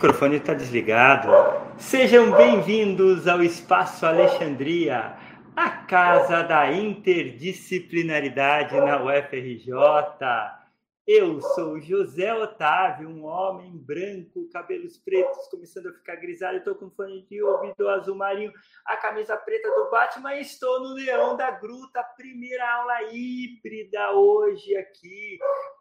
microfone está desligado. Sejam bem-vindos ao Espaço Alexandria, a casa da interdisciplinaridade na UFRJ. Eu sou José Otávio, um homem branco, cabelos pretos começando a ficar grisalho, estou com fone de ouvido azul marinho, a camisa preta do Batman estou no Leão da Gruta, primeira aula híbrida hoje aqui.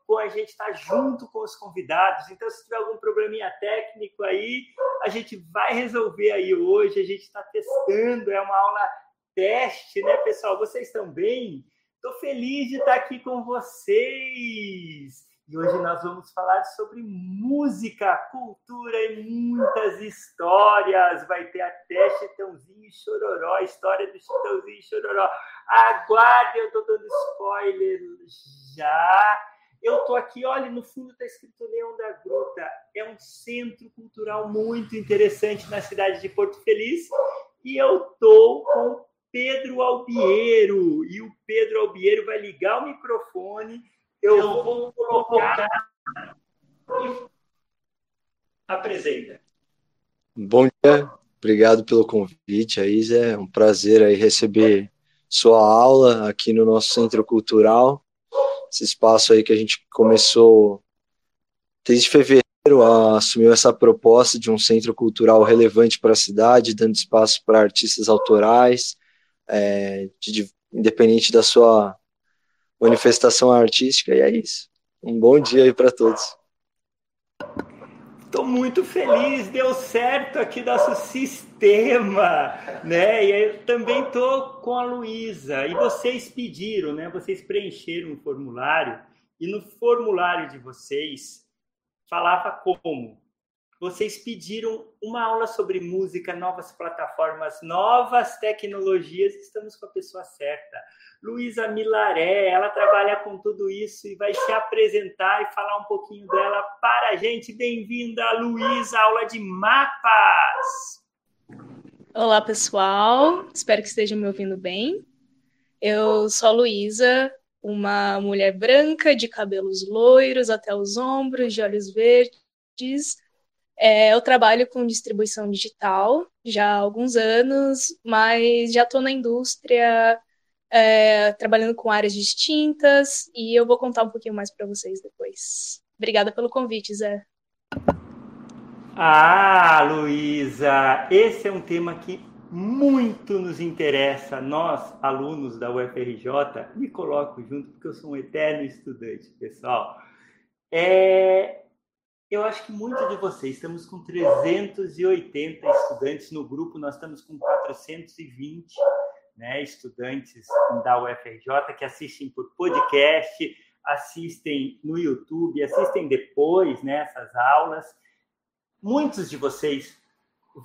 Com a gente está junto com os convidados, então se tiver algum probleminha técnico aí, a gente vai resolver aí hoje, a gente está testando, é uma aula teste, né, pessoal? Vocês estão bem? Estou feliz de estar aqui com vocês. E hoje nós vamos falar sobre música, cultura e muitas histórias. Vai ter até Chitãozinho e Chororó, a história do Chitãozinho e Chororó. Aguarde, eu estou dando spoiler já. Eu estou aqui, olha, no fundo está escrito Leão da Gruta. É um centro cultural muito interessante na cidade de Porto Feliz. E eu estou com Pedro Albiero. E o Pedro Albiero vai ligar o microfone. Eu, Eu vou colocar. Apresenta. Bom dia, obrigado pelo convite, aí, Zé. É um prazer aí receber sua aula aqui no nosso Centro Cultural. Esse espaço aí que a gente começou desde fevereiro assumiu essa proposta de um centro cultural relevante para a cidade, dando espaço para artistas autorais, é, de, independente da sua manifestação artística, e é isso. Um bom dia aí para todos. Estou muito feliz, deu certo aqui nosso sistema, né? E eu também estou com a Luísa. E vocês pediram, né? Vocês preencheram um formulário e no formulário de vocês falava como vocês pediram uma aula sobre música, novas plataformas, novas tecnologias. Estamos com a pessoa certa. Luísa Milaré, ela trabalha com tudo isso e vai se apresentar e falar um pouquinho dela para a gente. Bem-vinda, Luísa, aula de mapas. Olá, pessoal. Espero que estejam me ouvindo bem. Eu sou a Luísa, uma mulher branca de cabelos loiros até os ombros, de olhos verdes é, eu trabalho com distribuição digital já há alguns anos, mas já estou na indústria é, trabalhando com áreas distintas e eu vou contar um pouquinho mais para vocês depois. Obrigada pelo convite, Zé. Ah, Luísa, esse é um tema que muito nos interessa, nós, alunos da UFRJ, me coloco junto porque eu sou um eterno estudante, pessoal. É, eu acho que muitos de vocês, estamos com 380 estudantes no grupo, nós estamos com 420 né, estudantes da UFRJ que assistem por podcast, assistem no YouTube, assistem depois nessas né, aulas. Muitos de vocês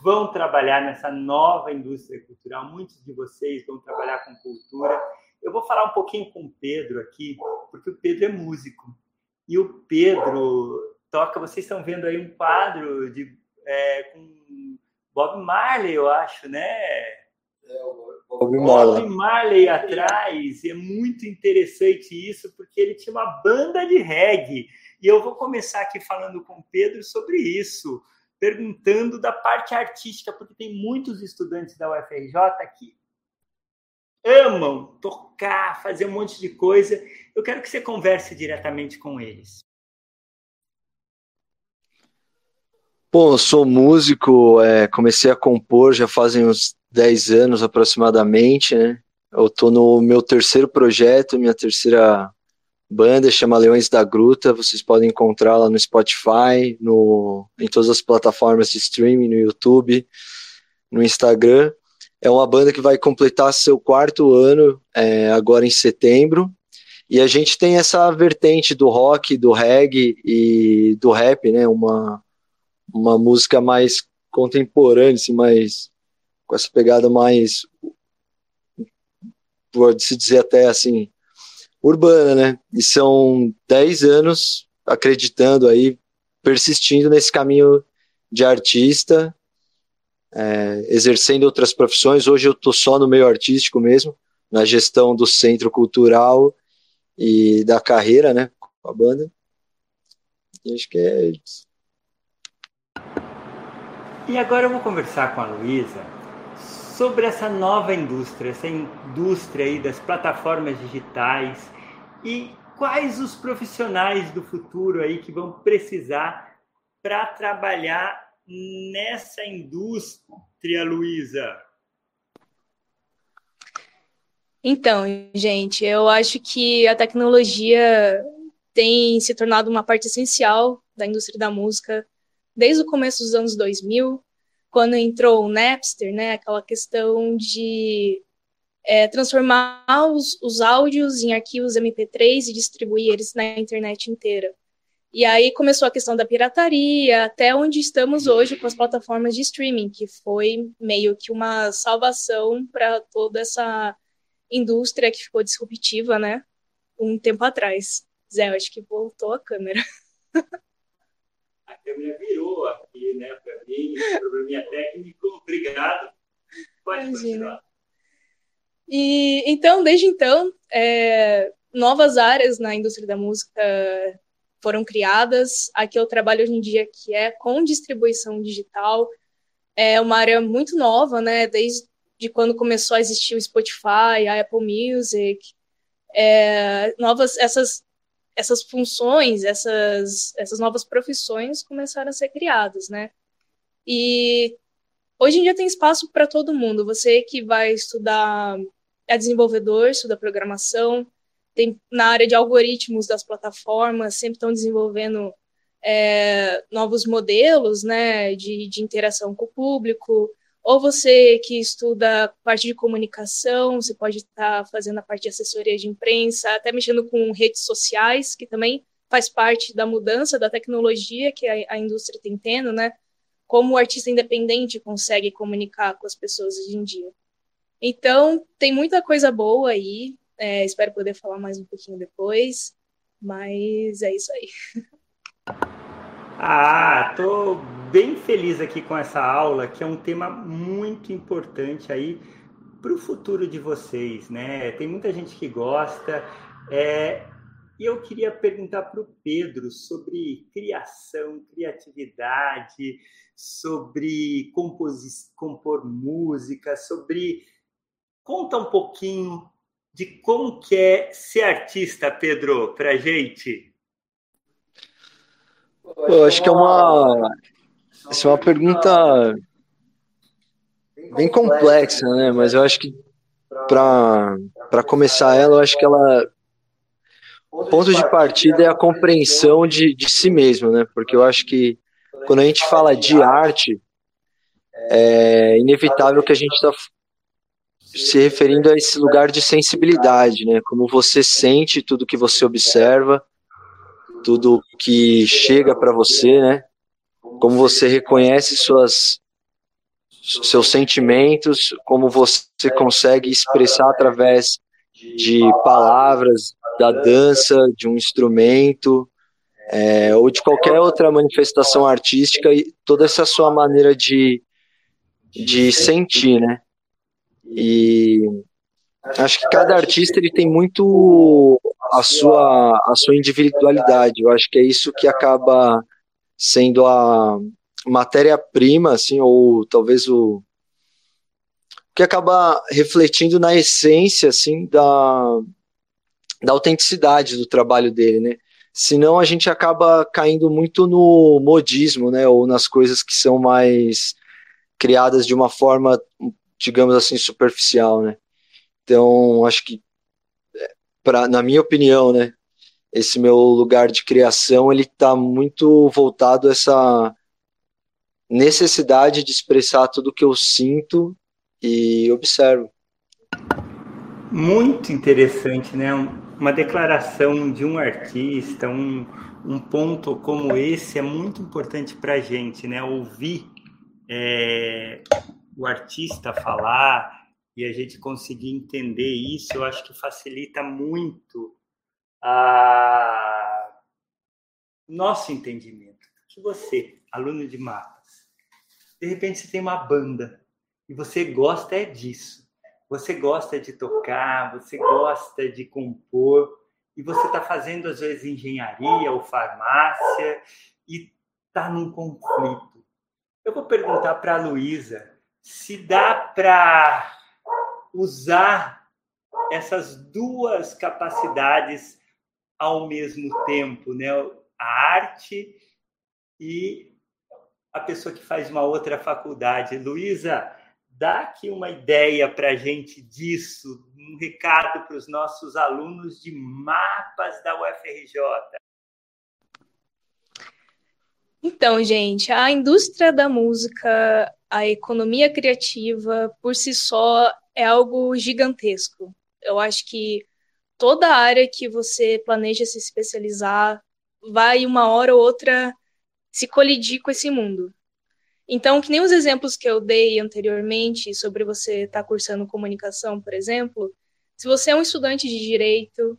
vão trabalhar nessa nova indústria cultural, muitos de vocês vão trabalhar com cultura. Eu vou falar um pouquinho com o Pedro aqui, porque o Pedro é músico. E o Pedro toca. Vocês estão vendo aí um quadro de, é, com Bob Marley, eu acho, né? É, o Bob Marley. Bob Marley atrás. É muito interessante isso, porque ele tinha uma banda de reggae. E eu vou começar aqui falando com o Pedro sobre isso, perguntando da parte artística, porque tem muitos estudantes da UFRJ que amam tocar, fazer um monte de coisa. Eu quero que você converse diretamente com eles. Bom, eu sou músico, é, comecei a compor já fazem uns 10 anos aproximadamente, né? Eu tô no meu terceiro projeto, minha terceira banda, chama Leões da Gruta, vocês podem encontrá-la no Spotify, no, em todas as plataformas de streaming, no YouTube, no Instagram. É uma banda que vai completar seu quarto ano é, agora em setembro, e a gente tem essa vertente do rock, do reggae e do rap, né? Uma, uma música mais contemporânea, assim, mais com essa pegada mais pode se dizer até assim urbana, né? E são 10 anos acreditando aí, persistindo nesse caminho de artista, é, exercendo outras profissões. Hoje eu estou só no meio artístico mesmo, na gestão do centro cultural e da carreira, né, com a banda. E acho que é. E agora eu vou conversar com a Luísa sobre essa nova indústria, essa indústria aí das plataformas digitais e quais os profissionais do futuro aí que vão precisar para trabalhar nessa indústria, Luísa? Então, gente, eu acho que a tecnologia tem se tornado uma parte essencial da indústria da música desde o começo dos anos 2000, quando entrou o Napster, né, aquela questão de é, transformar os, os áudios em arquivos MP3 e distribuir eles na internet inteira. E aí começou a questão da pirataria, até onde estamos hoje com as plataformas de streaming, que foi meio que uma salvação para toda essa indústria que ficou disruptiva, né? Um tempo atrás. Zé, eu acho que voltou a câmera. A câmera virou aqui, né, para mim, probleminha técnico. Obrigado. Pode Imagina. continuar. E então, desde então, é, novas áreas na indústria da música foram criadas. Aqui eu trabalho hoje em dia que é com distribuição digital. É uma área muito nova, né? Desde quando começou a existir o Spotify, a Apple Music, é, novas essas essas funções, essas essas novas profissões começaram a ser criadas, né? E hoje em dia tem espaço para todo mundo. Você que vai estudar é desenvolvedor, estuda programação, tem na área de algoritmos das plataformas, sempre estão desenvolvendo é, novos modelos né, de, de interação com o público, ou você que estuda parte de comunicação, você pode estar fazendo a parte de assessoria de imprensa, até mexendo com redes sociais, que também faz parte da mudança da tecnologia que a, a indústria tem tendo, né? Como o artista independente consegue comunicar com as pessoas hoje em dia. Então, tem muita coisa boa aí. É, espero poder falar mais um pouquinho depois. Mas é isso aí. Ah, tô bem feliz aqui com essa aula, que é um tema muito importante aí para o futuro de vocês, né? Tem muita gente que gosta. É, e eu queria perguntar para o Pedro sobre criação, criatividade, sobre compor música, sobre Conta um pouquinho de como que é ser artista, Pedro, para gente. Eu acho que é uma, é uma pergunta bem complexa, né? Mas eu acho que para começar ela, eu acho que ela o ponto de partida é a compreensão de, de si mesmo, né? Porque eu acho que quando a gente fala de arte, é inevitável que a gente está se referindo a esse lugar de sensibilidade, né? Como você sente tudo que você observa, tudo que chega para você, né? Como você reconhece suas seus sentimentos, como você consegue expressar através de palavras, da dança, de um instrumento, é, ou de qualquer outra manifestação artística, e toda essa sua maneira de, de sentir, né? E acho que cada artista ele tem muito a sua a sua individualidade. Eu acho que é isso que acaba sendo a matéria-prima, assim, ou talvez o que acaba refletindo na essência, assim, da da autenticidade do trabalho dele, né? Senão a gente acaba caindo muito no modismo, né? Ou nas coisas que são mais criadas de uma forma digamos assim, superficial, né? Então, acho que, pra, na minha opinião, né, esse meu lugar de criação, ele está muito voltado a essa necessidade de expressar tudo que eu sinto e observo. Muito interessante, né? Uma declaração de um artista, um, um ponto como esse é muito importante para a gente, né? Ouvir é, o artista falar e a gente conseguir entender isso, eu acho que facilita muito a nosso entendimento. Que você, aluno de mapas, de repente você tem uma banda e você gosta é disso. Você gosta de tocar, você gosta de compor e você está fazendo às vezes engenharia ou farmácia e está num conflito Eu vou perguntar para a Luísa se dá para usar essas duas capacidades ao mesmo tempo, né? A arte e a pessoa que faz uma outra faculdade. Luísa, dá aqui uma ideia para a gente disso, um recado para os nossos alunos de mapas da UFRJ. Então, gente, a indústria da música, a economia criativa, por si só, é algo gigantesco. Eu acho que toda área que você planeja se especializar vai uma hora ou outra se colidir com esse mundo. Então, que nem os exemplos que eu dei anteriormente sobre você estar tá cursando comunicação, por exemplo, se você é um estudante de direito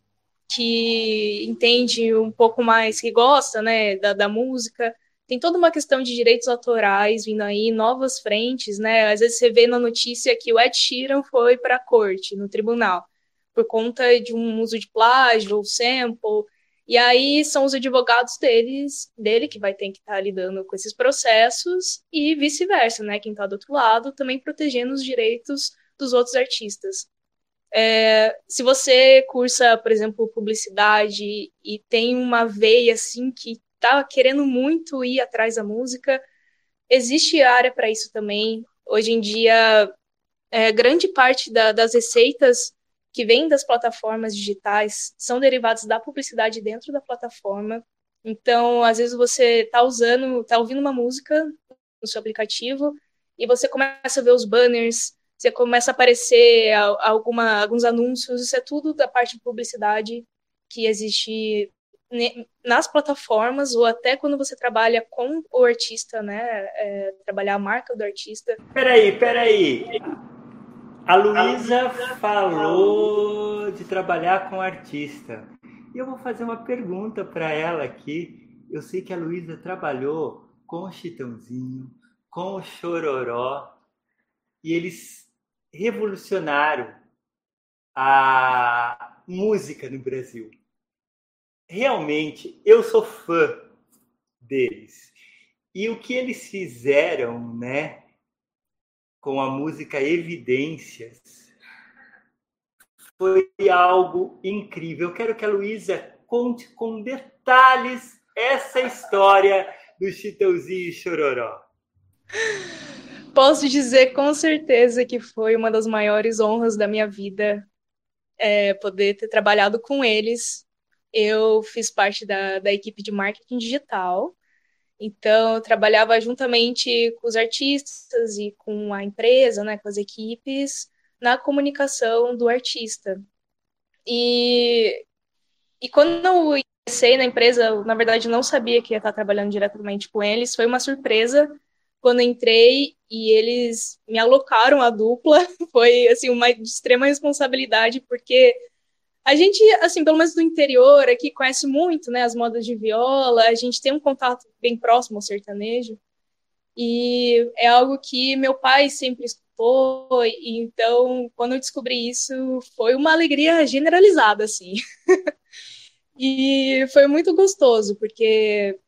que entende um pouco mais, que gosta né, da, da música, tem toda uma questão de direitos autorais vindo aí, novas frentes, né? Às vezes você vê na notícia que o Ed Sheeran foi para a corte, no tribunal, por conta de um uso de plágio ou sample. E aí são os advogados deles, dele que vai ter que estar tá lidando com esses processos e vice-versa, né? Quem está do outro lado também protegendo os direitos dos outros artistas. É, se você cursa, por exemplo, publicidade e tem uma veia assim que está querendo muito ir atrás da música, existe área para isso também. Hoje em dia, é, grande parte da, das receitas que vêm das plataformas digitais são derivadas da publicidade dentro da plataforma. Então, às vezes você está usando, está ouvindo uma música no seu aplicativo e você começa a ver os banners, você começa a aparecer alguma, alguns anúncios, isso é tudo da parte de publicidade que existe nas plataformas ou até quando você trabalha com o artista, né? É, trabalhar a marca do artista. Peraí, peraí. A Luísa falou de trabalhar com artista. E eu vou fazer uma pergunta para ela aqui. Eu sei que a Luísa trabalhou com o Chitãozinho, com o Chororó, e eles revolucionaram a música no Brasil realmente eu sou fã deles. E o que eles fizeram, né, com a música Evidências, foi algo incrível. Eu quero que a Luísa conte com detalhes essa história do Chitãozinho e Chororó. Posso dizer com certeza que foi uma das maiores honras da minha vida é, poder ter trabalhado com eles eu fiz parte da, da equipe de marketing digital. Então, eu trabalhava juntamente com os artistas e com a empresa, né, com as equipes, na comunicação do artista. E, e quando eu comecei na empresa, eu, na verdade, não sabia que ia estar trabalhando diretamente com eles. Foi uma surpresa quando entrei e eles me alocaram a dupla. Foi, assim, uma extrema responsabilidade, porque a gente, assim, pelo menos do interior aqui, conhece muito, né, as modas de viola, a gente tem um contato bem próximo ao sertanejo, e é algo que meu pai sempre escutou, e então, quando eu descobri isso, foi uma alegria generalizada, assim. e foi muito gostoso, porque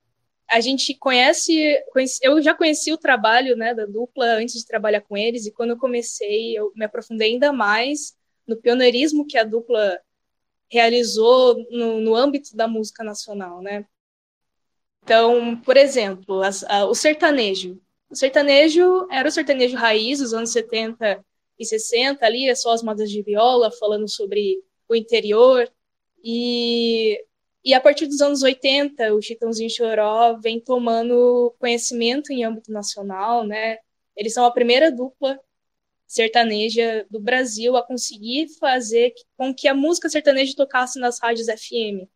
a gente conhece, conhece, eu já conheci o trabalho, né, da dupla antes de trabalhar com eles, e quando eu comecei, eu me aprofundei ainda mais no pioneirismo que a dupla realizou no, no âmbito da música nacional, né? Então, por exemplo, as, a, o sertanejo. O sertanejo era o sertanejo raiz dos anos 70 e 60, ali é só as modas de viola, falando sobre o interior. E, e a partir dos anos 80, o Chitãozinho Choró vem tomando conhecimento em âmbito nacional, né? Eles são a primeira dupla sertaneja do Brasil a conseguir fazer com que a música sertaneja tocasse nas rádios FM,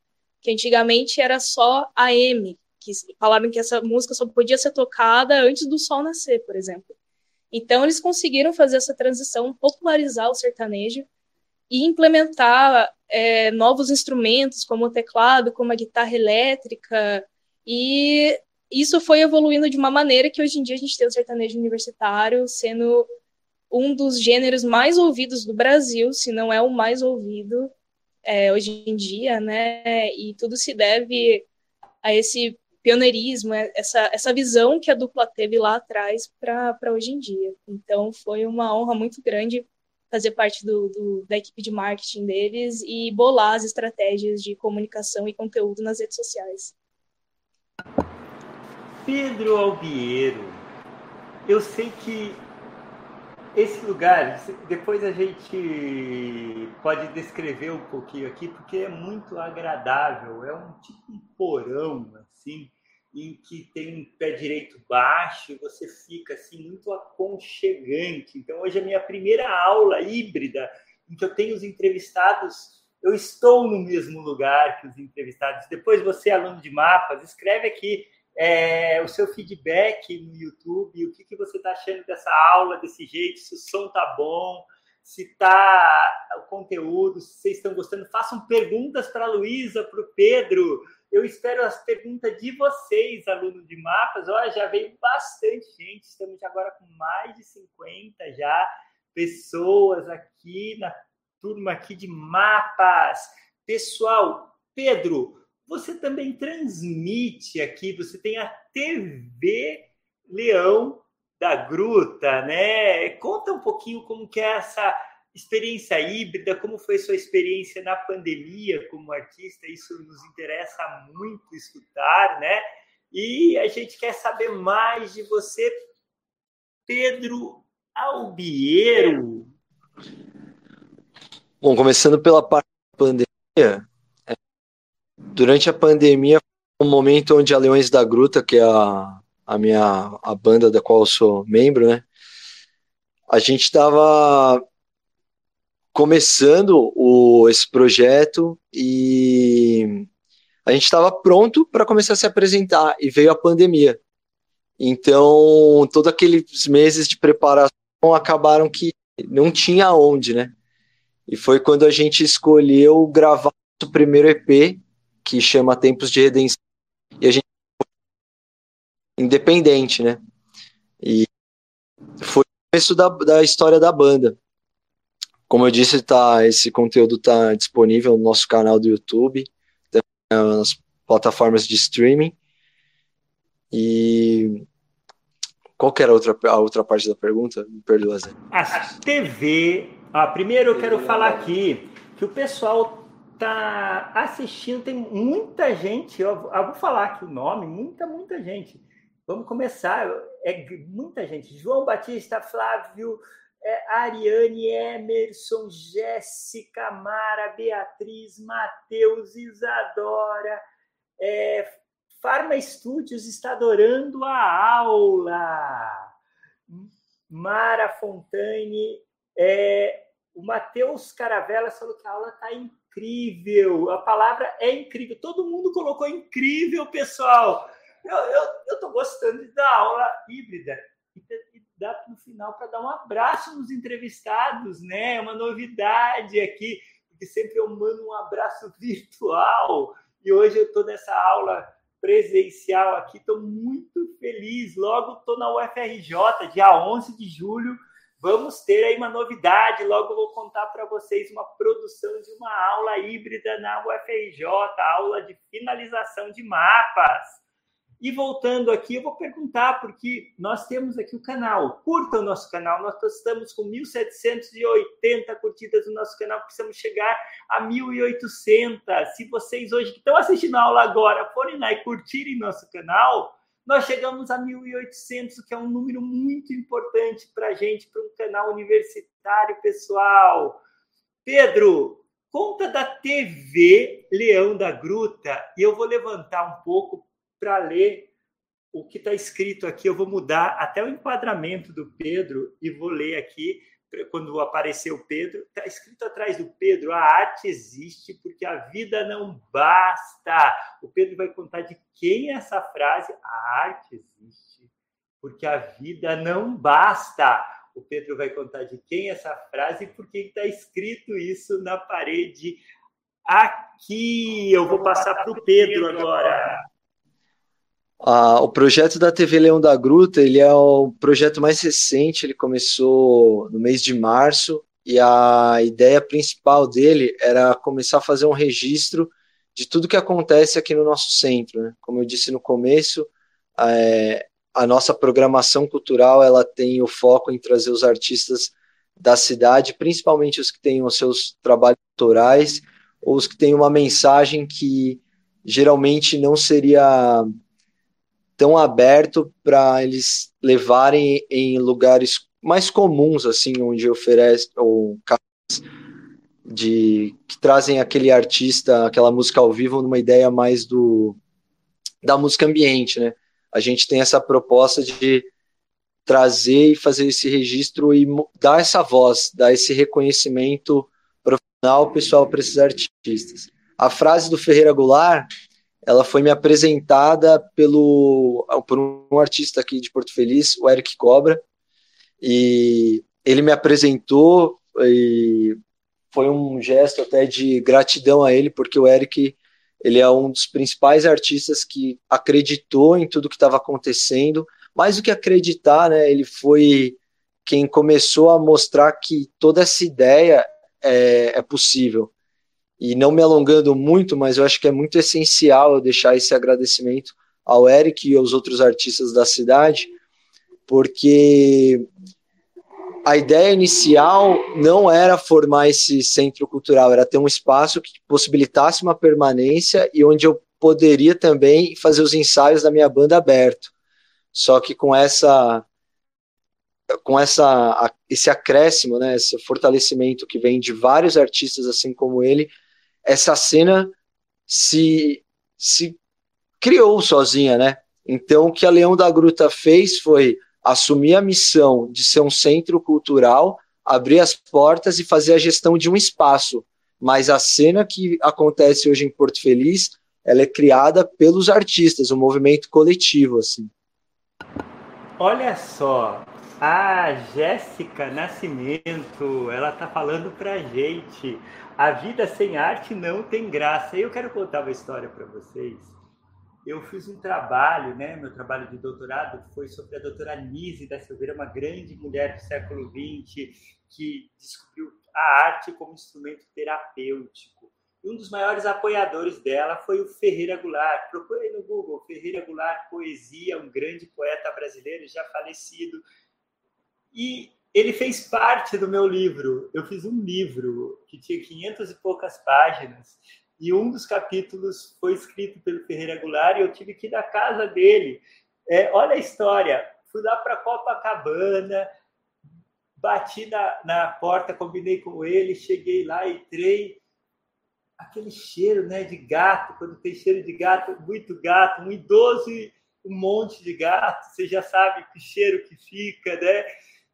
que antigamente era só AM, que falavam que essa música só podia ser tocada antes do sol nascer, por exemplo. Então eles conseguiram fazer essa transição, popularizar o sertanejo e implementar é, novos instrumentos, como o teclado, como a guitarra elétrica, e isso foi evoluindo de uma maneira que hoje em dia a gente tem o sertanejo universitário sendo um dos gêneros mais ouvidos do Brasil, se não é o mais ouvido é, hoje em dia, né? E tudo se deve a esse pioneirismo, é, essa, essa visão que a dupla teve lá atrás para hoje em dia. Então, foi uma honra muito grande fazer parte do, do, da equipe de marketing deles e bolar as estratégias de comunicação e conteúdo nas redes sociais. Pedro Albiero, eu sei que esse lugar, depois a gente pode descrever um pouquinho aqui, porque é muito agradável. É um tipo um porão, assim, em que tem um pé direito baixo você fica assim muito aconchegante. Então, hoje é a minha primeira aula híbrida em que eu tenho os entrevistados. Eu estou no mesmo lugar que os entrevistados. Depois, você, aluno de mapas, escreve aqui é, o seu feedback no YouTube, o que, que você está achando dessa aula, desse jeito, se o som tá bom, se tá o conteúdo, se vocês estão gostando. Façam perguntas para a Luísa, para o Pedro. Eu espero as perguntas de vocês, alunos de mapas. Olha, já veio bastante gente, estamos agora com mais de 50 já pessoas aqui na turma aqui de mapas. Pessoal, Pedro, você também transmite aqui, você tem a TV Leão da Gruta, né? Conta um pouquinho como que é essa experiência híbrida, como foi sua experiência na pandemia como artista, isso nos interessa muito escutar, né? E a gente quer saber mais de você, Pedro Albiero. Bom, começando pela parte da pandemia, durante a pandemia um momento onde a Leões da Gruta, que é a, a minha a banda da qual eu sou membro, né? A gente estava começando o, esse projeto e a gente estava pronto para começar a se apresentar e veio a pandemia. Então, todos aqueles meses de preparação acabaram que não tinha onde, né? E foi quando a gente escolheu gravar o primeiro EP, que chama Tempos de Redenção, e a gente independente, né? E foi o começo da, da história da banda. Como eu disse, tá, esse conteúdo está disponível no nosso canal do YouTube, nas plataformas de streaming. E qual era a outra, a outra parte da pergunta? Me perdoa, Zé. A TV. Ah, primeiro eu quero falar aqui que o pessoal tá assistindo, tem muita gente, eu, vou falar aqui o nome, muita, muita gente. Vamos começar, é muita gente. João Batista, Flávio, é, Ariane, Emerson, Jéssica, Mara, Beatriz, Matheus, Isadora. É, Farma Studios está adorando a aula. Mara Fontane, é, o Matheus Caravela falou que a aula está incrível. A palavra é incrível. Todo mundo colocou incrível, pessoal. Eu estou gostando da aula híbrida. E dá no final para dar um abraço nos entrevistados, né? É uma novidade aqui, porque sempre eu mando um abraço virtual. E hoje eu estou nessa aula presencial aqui, estou muito feliz. Logo estou na UFRJ, dia 11 de julho vamos ter aí uma novidade. Logo vou contar para vocês uma produção de uma aula híbrida na UFRJ, aula de finalização de mapas. E voltando aqui, eu vou perguntar, porque nós temos aqui o canal. Curta o nosso canal, nós estamos com 1.780 curtidas no nosso canal, precisamos chegar a 1.800. Se vocês hoje que estão assistindo a aula agora forem lá e curtirem nosso canal, nós chegamos a 1.800, que é um número muito importante para a gente, para um canal universitário, pessoal. Pedro, conta da TV Leão da Gruta, e eu vou levantar um pouco para ler o que está escrito aqui. Eu vou mudar até o enquadramento do Pedro e vou ler aqui quando apareceu Pedro, está escrito atrás do Pedro: a arte existe porque a vida não basta. O Pedro vai contar de quem é essa frase: a arte existe porque a vida não basta. O Pedro vai contar de quem é essa frase e por que está escrito isso na parede aqui. Eu vou passar para o Pedro agora. Ah, o projeto da TV Leão da Gruta, ele é o projeto mais recente, ele começou no mês de março, e a ideia principal dele era começar a fazer um registro de tudo que acontece aqui no nosso centro. Né? Como eu disse no começo, é, a nossa programação cultural ela tem o foco em trazer os artistas da cidade, principalmente os que têm os seus trabalhos autorais, ou os que têm uma mensagem que geralmente não seria tão aberto para eles levarem em lugares mais comuns, assim, onde oferece ou de que trazem aquele artista, aquela música ao vivo numa ideia mais do da música ambiente, né? A gente tem essa proposta de trazer e fazer esse registro e dar essa voz, dar esse reconhecimento profissional pessoal para esses artistas. A frase do Ferreira Goulart, ela foi me apresentada pelo por um artista aqui de Porto Feliz, o Eric Cobra, e ele me apresentou e foi um gesto até de gratidão a ele, porque o Eric ele é um dos principais artistas que acreditou em tudo que estava acontecendo mais do que acreditar, né, ele foi quem começou a mostrar que toda essa ideia é, é possível. E não me alongando muito, mas eu acho que é muito essencial eu deixar esse agradecimento ao Eric e aos outros artistas da cidade, porque a ideia inicial não era formar esse centro cultural, era ter um espaço que possibilitasse uma permanência e onde eu poderia também fazer os ensaios da minha banda aberto. Só que com essa com essa esse acréscimo, né, esse fortalecimento que vem de vários artistas assim como ele, essa cena se se criou sozinha, né? Então o que a Leão da Gruta fez foi assumir a missão de ser um centro cultural, abrir as portas e fazer a gestão de um espaço. Mas a cena que acontece hoje em Porto Feliz, ela é criada pelos artistas, um movimento coletivo assim. Olha só, a Jéssica Nascimento, ela tá falando pra gente. A vida sem arte não tem graça. Eu quero contar uma história para vocês. Eu fiz um trabalho, né? Meu trabalho de doutorado foi sobre a doutora Nise da Silveira, uma grande mulher do século XX que descobriu a arte como instrumento terapêutico. E um dos maiores apoiadores dela foi o Ferreira Goulart. Procure no Google Ferreira Goulart Poesia, um grande poeta brasileiro já falecido. E ele fez parte do meu livro. Eu fiz um livro que tinha 500 e poucas páginas. E um dos capítulos foi escrito pelo Ferreira Goulart e eu tive que ir na casa dele. É, olha a história. Fui lá para Copacabana, bati na, na porta, combinei com ele, cheguei lá, entrei aquele cheiro né, de gato, quando tem cheiro de gato, muito gato, um idoso e um monte de gato, você já sabe que cheiro que fica, né?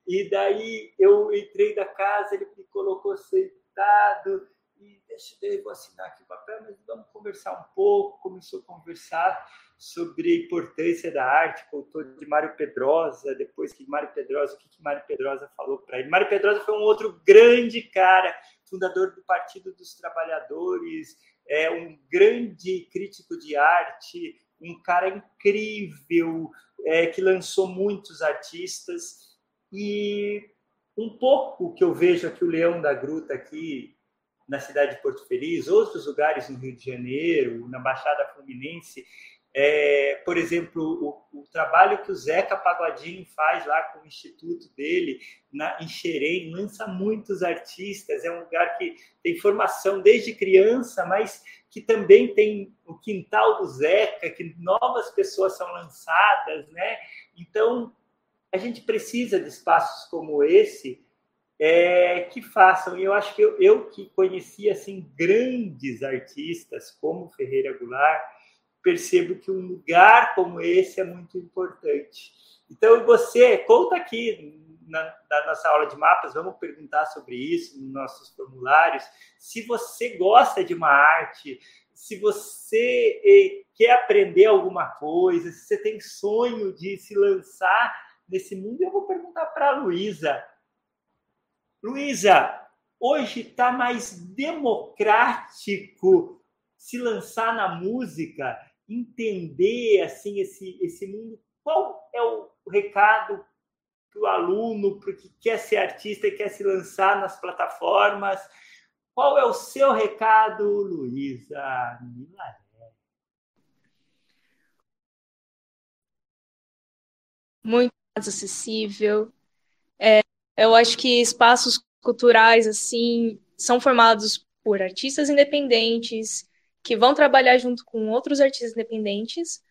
E daí eu entrei da casa, ele me colocou sentado, e deixa eu vou assinar aqui o papel, mas vamos conversar um pouco. Começou a conversar sobre a importância da arte, contou de Mário Pedrosa, depois que Mário Pedrosa, o que, que Mário Pedrosa falou para ele. Mário Pedrosa foi um outro grande cara fundador do Partido dos Trabalhadores, é um grande crítico de arte, um cara incrível, é, que lançou muitos artistas. E um pouco que eu vejo aqui o Leão da Gruta aqui na cidade de Porto Feliz, outros lugares no Rio de Janeiro, na Baixada Fluminense, é, por exemplo, o, o, trabalho que o Zeca Pagodinho faz lá com o instituto dele, na, em Xerém, lança muitos artistas. É um lugar que tem formação desde criança, mas que também tem o quintal do Zeca, que novas pessoas são lançadas, né? Então, a gente precisa de espaços como esse é, que façam. E eu acho que eu, eu que conheci assim grandes artistas como Ferreira Goulart, percebo que um lugar como esse é muito importante. Então, você, conta aqui na, na, nossa aula de mapas, vamos perguntar sobre isso nos nossos formulários. Se você gosta de uma arte, se você eh, quer aprender alguma coisa, se você tem sonho de se lançar nesse mundo, eu vou perguntar para a Luísa. Luísa, hoje está mais democrático se lançar na música? entender assim esse, esse mundo. Qual é o recado para o aluno, para que quer ser artista e quer se lançar nas plataformas? Qual é o seu recado, Luísa? Muito acessível. É, eu acho que espaços culturais assim são formados por artistas independentes que vão trabalhar junto com outros artistas independentes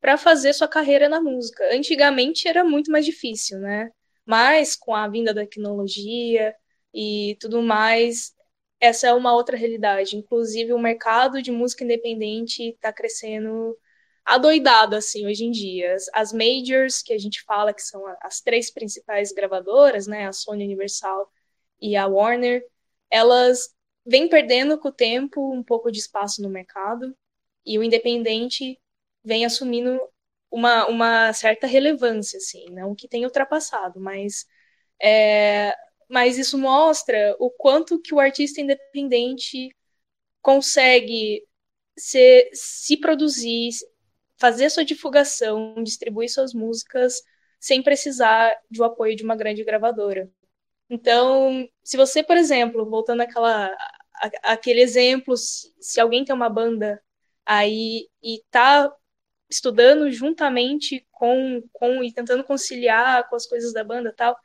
para fazer sua carreira na música. Antigamente era muito mais difícil, né? Mas com a vinda da tecnologia e tudo mais, essa é uma outra realidade. Inclusive, o mercado de música independente está crescendo adoidado, assim, hoje em dia. As majors, que a gente fala que são as três principais gravadoras, né? A Sony Universal e a Warner, elas vêm perdendo com o tempo um pouco de espaço no mercado e o independente vem assumindo uma, uma certa relevância, assim, não que tenha ultrapassado, mas, é, mas isso mostra o quanto que o artista independente consegue se, se produzir, fazer sua divulgação, distribuir suas músicas sem precisar do apoio de uma grande gravadora. Então, se você, por exemplo, voltando àquela, àquele exemplo, se, se alguém tem uma banda aí e tá estudando juntamente com, com e tentando conciliar com as coisas da banda tal.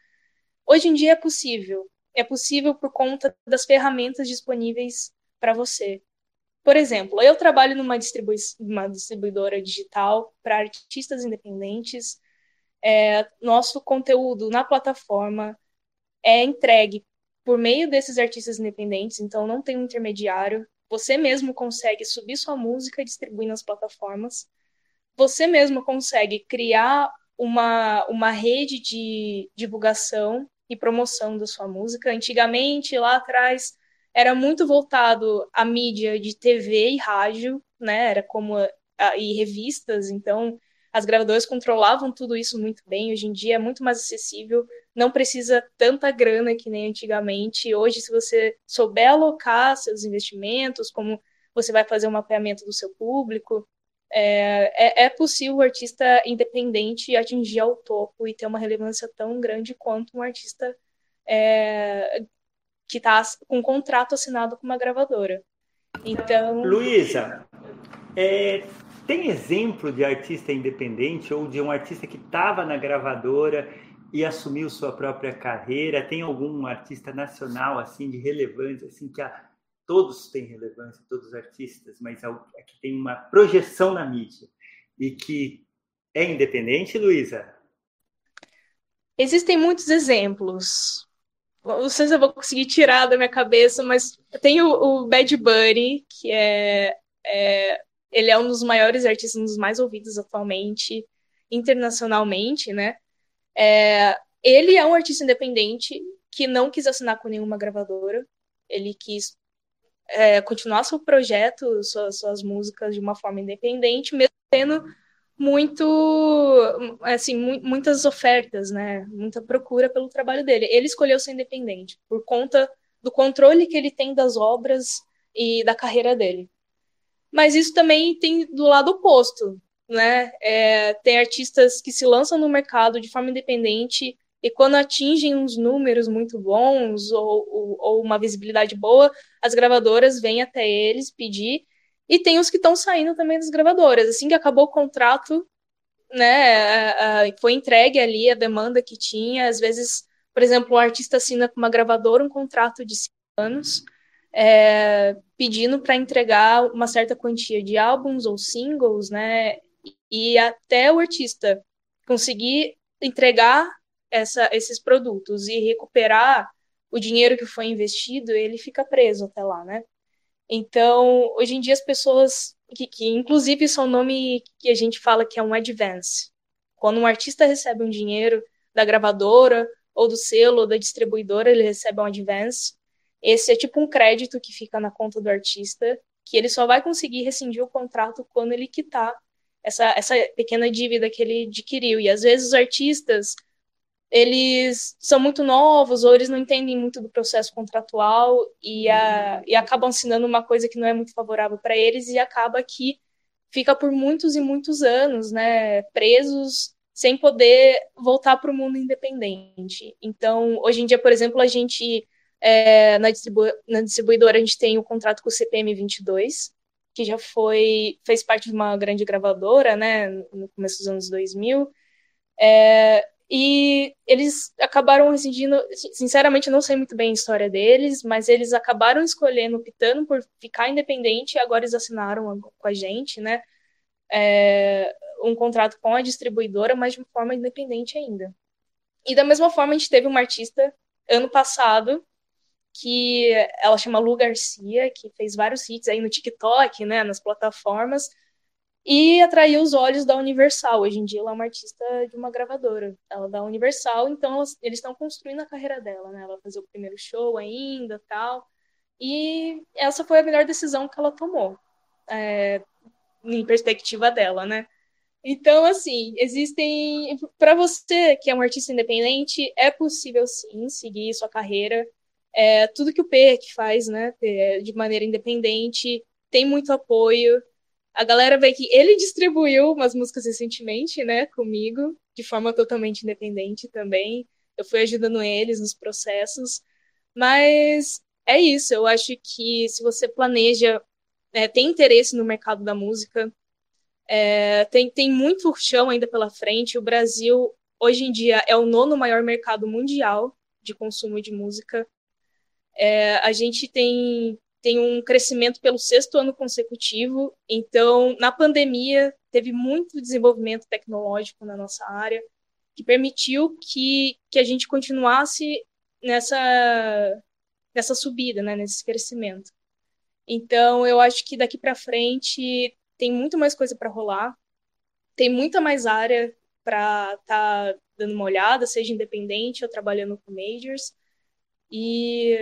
Hoje em dia é possível. É possível por conta das ferramentas disponíveis para você. Por exemplo, eu trabalho numa distribui uma distribuidora digital para artistas independentes. É, nosso conteúdo na plataforma é entregue por meio desses artistas independentes, então não tem um intermediário. Você mesmo consegue subir sua música e distribuir nas plataformas você mesmo consegue criar uma, uma rede de divulgação e promoção da sua música. Antigamente, lá atrás, era muito voltado à mídia de TV e rádio, né? Era como a, e revistas, então as gravadoras controlavam tudo isso muito bem. Hoje em dia é muito mais acessível, não precisa tanta grana que nem antigamente. Hoje, se você souber alocar seus investimentos, como você vai fazer um mapeamento do seu público, é, é, é, possível o artista independente atingir ao topo e ter uma relevância tão grande quanto um artista é, que está com um contrato assinado com uma gravadora. Então. Luísa, é, tem exemplo de artista independente ou de um artista que estava na gravadora e assumiu sua própria carreira? Tem algum artista nacional assim de relevância assim que a todos têm relevância, todos os artistas, mas é, é que tem uma projeção na mídia e que é independente, Luísa? Existem muitos exemplos. Não sei se eu vou conseguir tirar da minha cabeça, mas tem o, o Bad Bunny, que é, é, ele é um dos maiores artistas, um dos mais ouvidos atualmente, internacionalmente, né? É, ele é um artista independente que não quis assinar com nenhuma gravadora. Ele quis é, continuar seu projeto, suas, suas músicas de uma forma independente, mesmo tendo muito, assim, mu muitas ofertas, né? Muita procura pelo trabalho dele. Ele escolheu ser independente por conta do controle que ele tem das obras e da carreira dele. Mas isso também tem do lado oposto, né? É, tem artistas que se lançam no mercado de forma independente e quando atingem uns números muito bons ou, ou, ou uma visibilidade boa, as gravadoras vêm até eles pedir. E tem os que estão saindo também das gravadoras. Assim que acabou o contrato, né, foi entregue ali a demanda que tinha. Às vezes, por exemplo, um artista assina com uma gravadora um contrato de cinco anos, é, pedindo para entregar uma certa quantia de álbuns ou singles, né, e até o artista conseguir entregar essa, esses produtos e recuperar o dinheiro que foi investido, ele fica preso até lá, né? Então, hoje em dia as pessoas, que, que inclusive são nome que a gente fala que é um advance. Quando um artista recebe um dinheiro da gravadora, ou do selo, ou da distribuidora, ele recebe um advance. Esse é tipo um crédito que fica na conta do artista, que ele só vai conseguir rescindir o contrato quando ele quitar essa, essa pequena dívida que ele adquiriu. E às vezes os artistas eles são muito novos ou eles não entendem muito do processo contratual e, a, e acabam assinando uma coisa que não é muito favorável para eles e acaba que fica por muitos e muitos anos, né, presos sem poder voltar para o mundo independente. Então, hoje em dia, por exemplo, a gente É, na, distribu na distribuidora a gente tem o contrato com o CPM 22, que já foi fez parte de uma grande gravadora, né, no começo dos anos 2000. É, e eles acabaram rescindindo, sinceramente não sei muito bem a história deles, mas eles acabaram escolhendo, optando por ficar independente e agora eles assinaram com a gente, né? É, um contrato com a distribuidora, mas de forma independente ainda. E da mesma forma, a gente teve uma artista ano passado que ela chama Lu Garcia, que fez vários hits aí no TikTok, né, nas plataformas, e atraiu os olhos da Universal. Hoje em dia ela é uma artista de uma gravadora, ela é da Universal, então elas, eles estão construindo a carreira dela, né? Ela vai fazer o primeiro show ainda, tal. E essa foi a melhor decisão que ela tomou, é, em perspectiva dela, né? Então, assim, existem. Para você que é um artista independente, é possível sim seguir sua carreira. É, tudo que o PEC faz, né, de maneira independente, tem muito apoio. A galera vê que ele distribuiu umas músicas recentemente, né, comigo, de forma totalmente independente também. Eu fui ajudando eles nos processos. Mas é isso, eu acho que se você planeja, é, tem interesse no mercado da música, é, tem, tem muito chão ainda pela frente. O Brasil, hoje em dia, é o nono maior mercado mundial de consumo de música. É, a gente tem tem um crescimento pelo sexto ano consecutivo. Então, na pandemia, teve muito desenvolvimento tecnológico na nossa área, que permitiu que, que a gente continuasse nessa, nessa subida, né, nesse crescimento. Então, eu acho que daqui para frente tem muito mais coisa para rolar, tem muita mais área para estar tá dando uma olhada, seja independente ou trabalhando com majors. E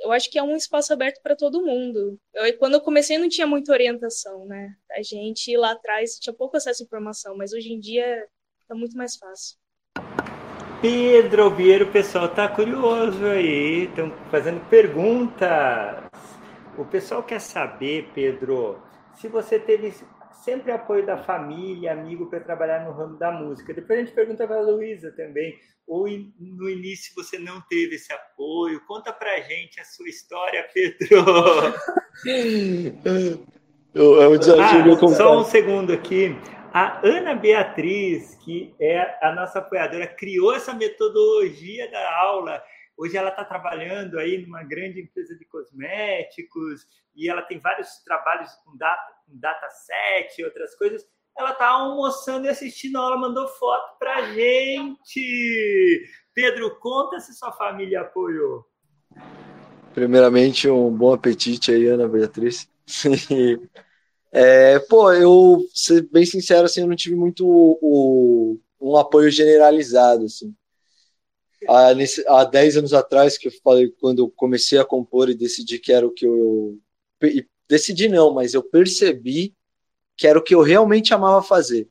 eu acho que é um espaço aberto para todo mundo. Eu, quando eu comecei não tinha muita orientação, né? A gente lá atrás tinha pouco acesso à informação, mas hoje em dia está muito mais fácil. Pedro Albiero, o pessoal tá curioso aí, estão fazendo perguntas. O pessoal quer saber, Pedro, se você teve sempre apoio da família, amigo para trabalhar no ramo da música. Depois a gente pergunta para a Luísa também, ou no início você não teve esse apoio? Conta para a gente a sua história, Pedro. é um desafio ah, Só um segundo aqui. A Ana Beatriz, que é a nossa apoiadora, criou essa metodologia da aula. Hoje ela está trabalhando aí numa grande empresa de cosméticos e ela tem vários trabalhos com data, com dataset e outras coisas ela tá almoçando e assistindo, ela mandou foto pra gente. Pedro, conta se sua família apoiou. Primeiramente, um bom apetite aí, Ana Beatriz. é, pô, eu, ser bem sincero, assim, eu não tive muito o, um apoio generalizado, assim. Há, nesse, há 10 anos atrás, que eu falei, quando eu comecei a compor e decidi que era o que eu... Decidi não, mas eu percebi que era o que eu realmente amava fazer.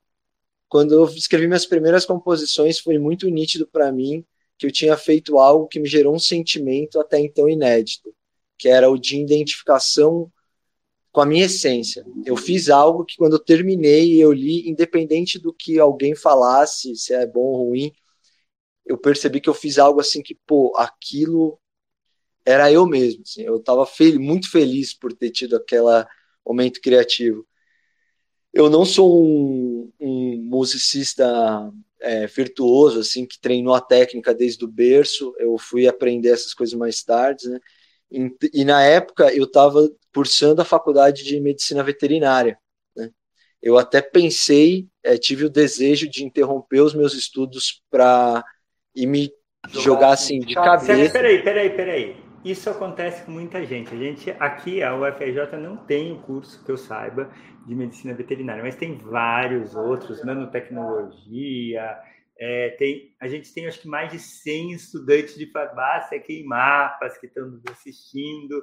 Quando eu escrevi minhas primeiras composições, foi muito nítido para mim que eu tinha feito algo que me gerou um sentimento até então inédito, que era o de identificação com a minha essência. Eu fiz algo que quando eu terminei eu li, independente do que alguém falasse, se é bom ou ruim, eu percebi que eu fiz algo assim que, pô, aquilo era eu mesmo. Assim, eu estava fel muito feliz por ter tido aquele momento criativo eu não sou um, um musicista é, virtuoso, assim, que treinou a técnica desde o berço, eu fui aprender essas coisas mais tarde, né? E, e na época eu estava cursando a faculdade de medicina veterinária, né? Eu até pensei, é, tive o desejo de interromper os meus estudos para e me jogar, jogar assim de cabeça. Peraí, peraí, peraí. Isso acontece com muita gente. A gente aqui, a UFRJ, não tem o curso que eu saiba de medicina veterinária, mas tem vários outros, nanotecnologia. É, tem, a gente tem acho que mais de 100 estudantes de farmácia aqui em Mapas que estão nos assistindo.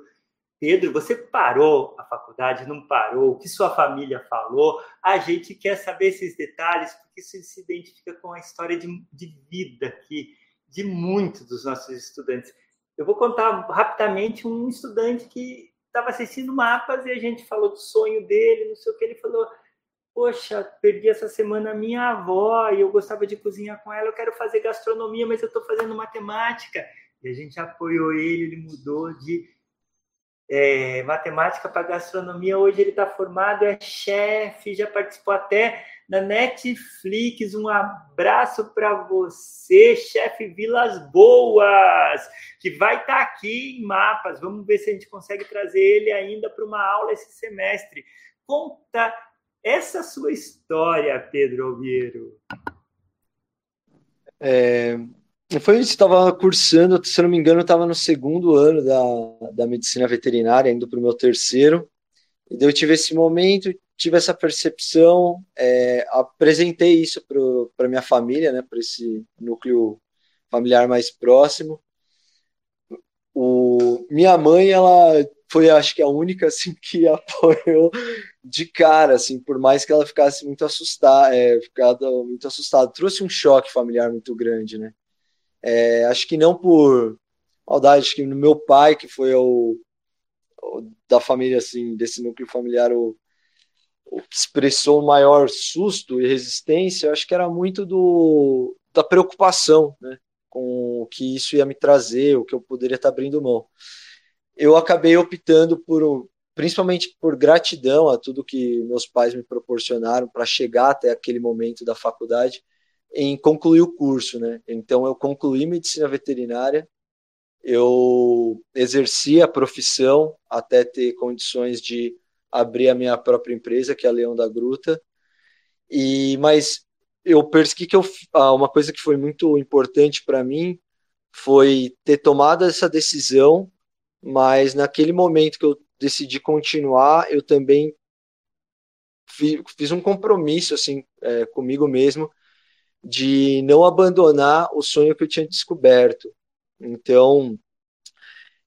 Pedro, você parou a faculdade, não parou? O que sua família falou? A gente quer saber esses detalhes, porque isso se identifica com a história de, de vida aqui de muitos dos nossos estudantes. Eu vou contar rapidamente um estudante que estava assistindo mapas e a gente falou do sonho dele, não sei o que. Ele falou: Poxa, perdi essa semana a minha avó e eu gostava de cozinhar com ela. Eu quero fazer gastronomia, mas eu estou fazendo matemática. E a gente apoiou ele, ele mudou de é, matemática para gastronomia. Hoje ele está formado, é chefe, já participou até na Netflix. Um abraço para você, chefe Vilas Boas, que vai estar tá aqui em mapas. Vamos ver se a gente consegue trazer ele ainda para uma aula esse semestre. Conta essa sua história, Pedro Alviero. É, foi onde estava cursando, se não me engano, eu estava no segundo ano da, da medicina veterinária, indo para o meu terceiro. E daí eu tive esse momento, tive essa percepção, é, apresentei isso para minha família, né, para esse núcleo familiar mais próximo. O, minha mãe, ela foi, acho que a única assim que apoiou de cara, assim, por mais que ela ficasse muito assustada, é, ficada muito assustada, trouxe um choque familiar muito grande, né? É, acho que não por maldade, acho que no meu pai, que foi o, o da família, assim, desse núcleo familiar, o, o que expressou o maior susto e resistência, acho que era muito do, da preocupação, né? Com o que isso ia me trazer, o que eu poderia estar abrindo mão. Eu acabei optando por, principalmente por gratidão a tudo que meus pais me proporcionaram para chegar até aquele momento da faculdade, em concluir o curso, né? Então eu concluí medicina veterinária, eu exerci a profissão até ter condições de abrir a minha própria empresa, que é a Leão da Gruta. E mas eu percebi que eu, ah, uma coisa que foi muito importante para mim foi ter tomado essa decisão, mas naquele momento que eu decidi continuar, eu também fiz, um compromisso assim é, comigo mesmo de não abandonar o sonho que eu tinha descoberto. Então,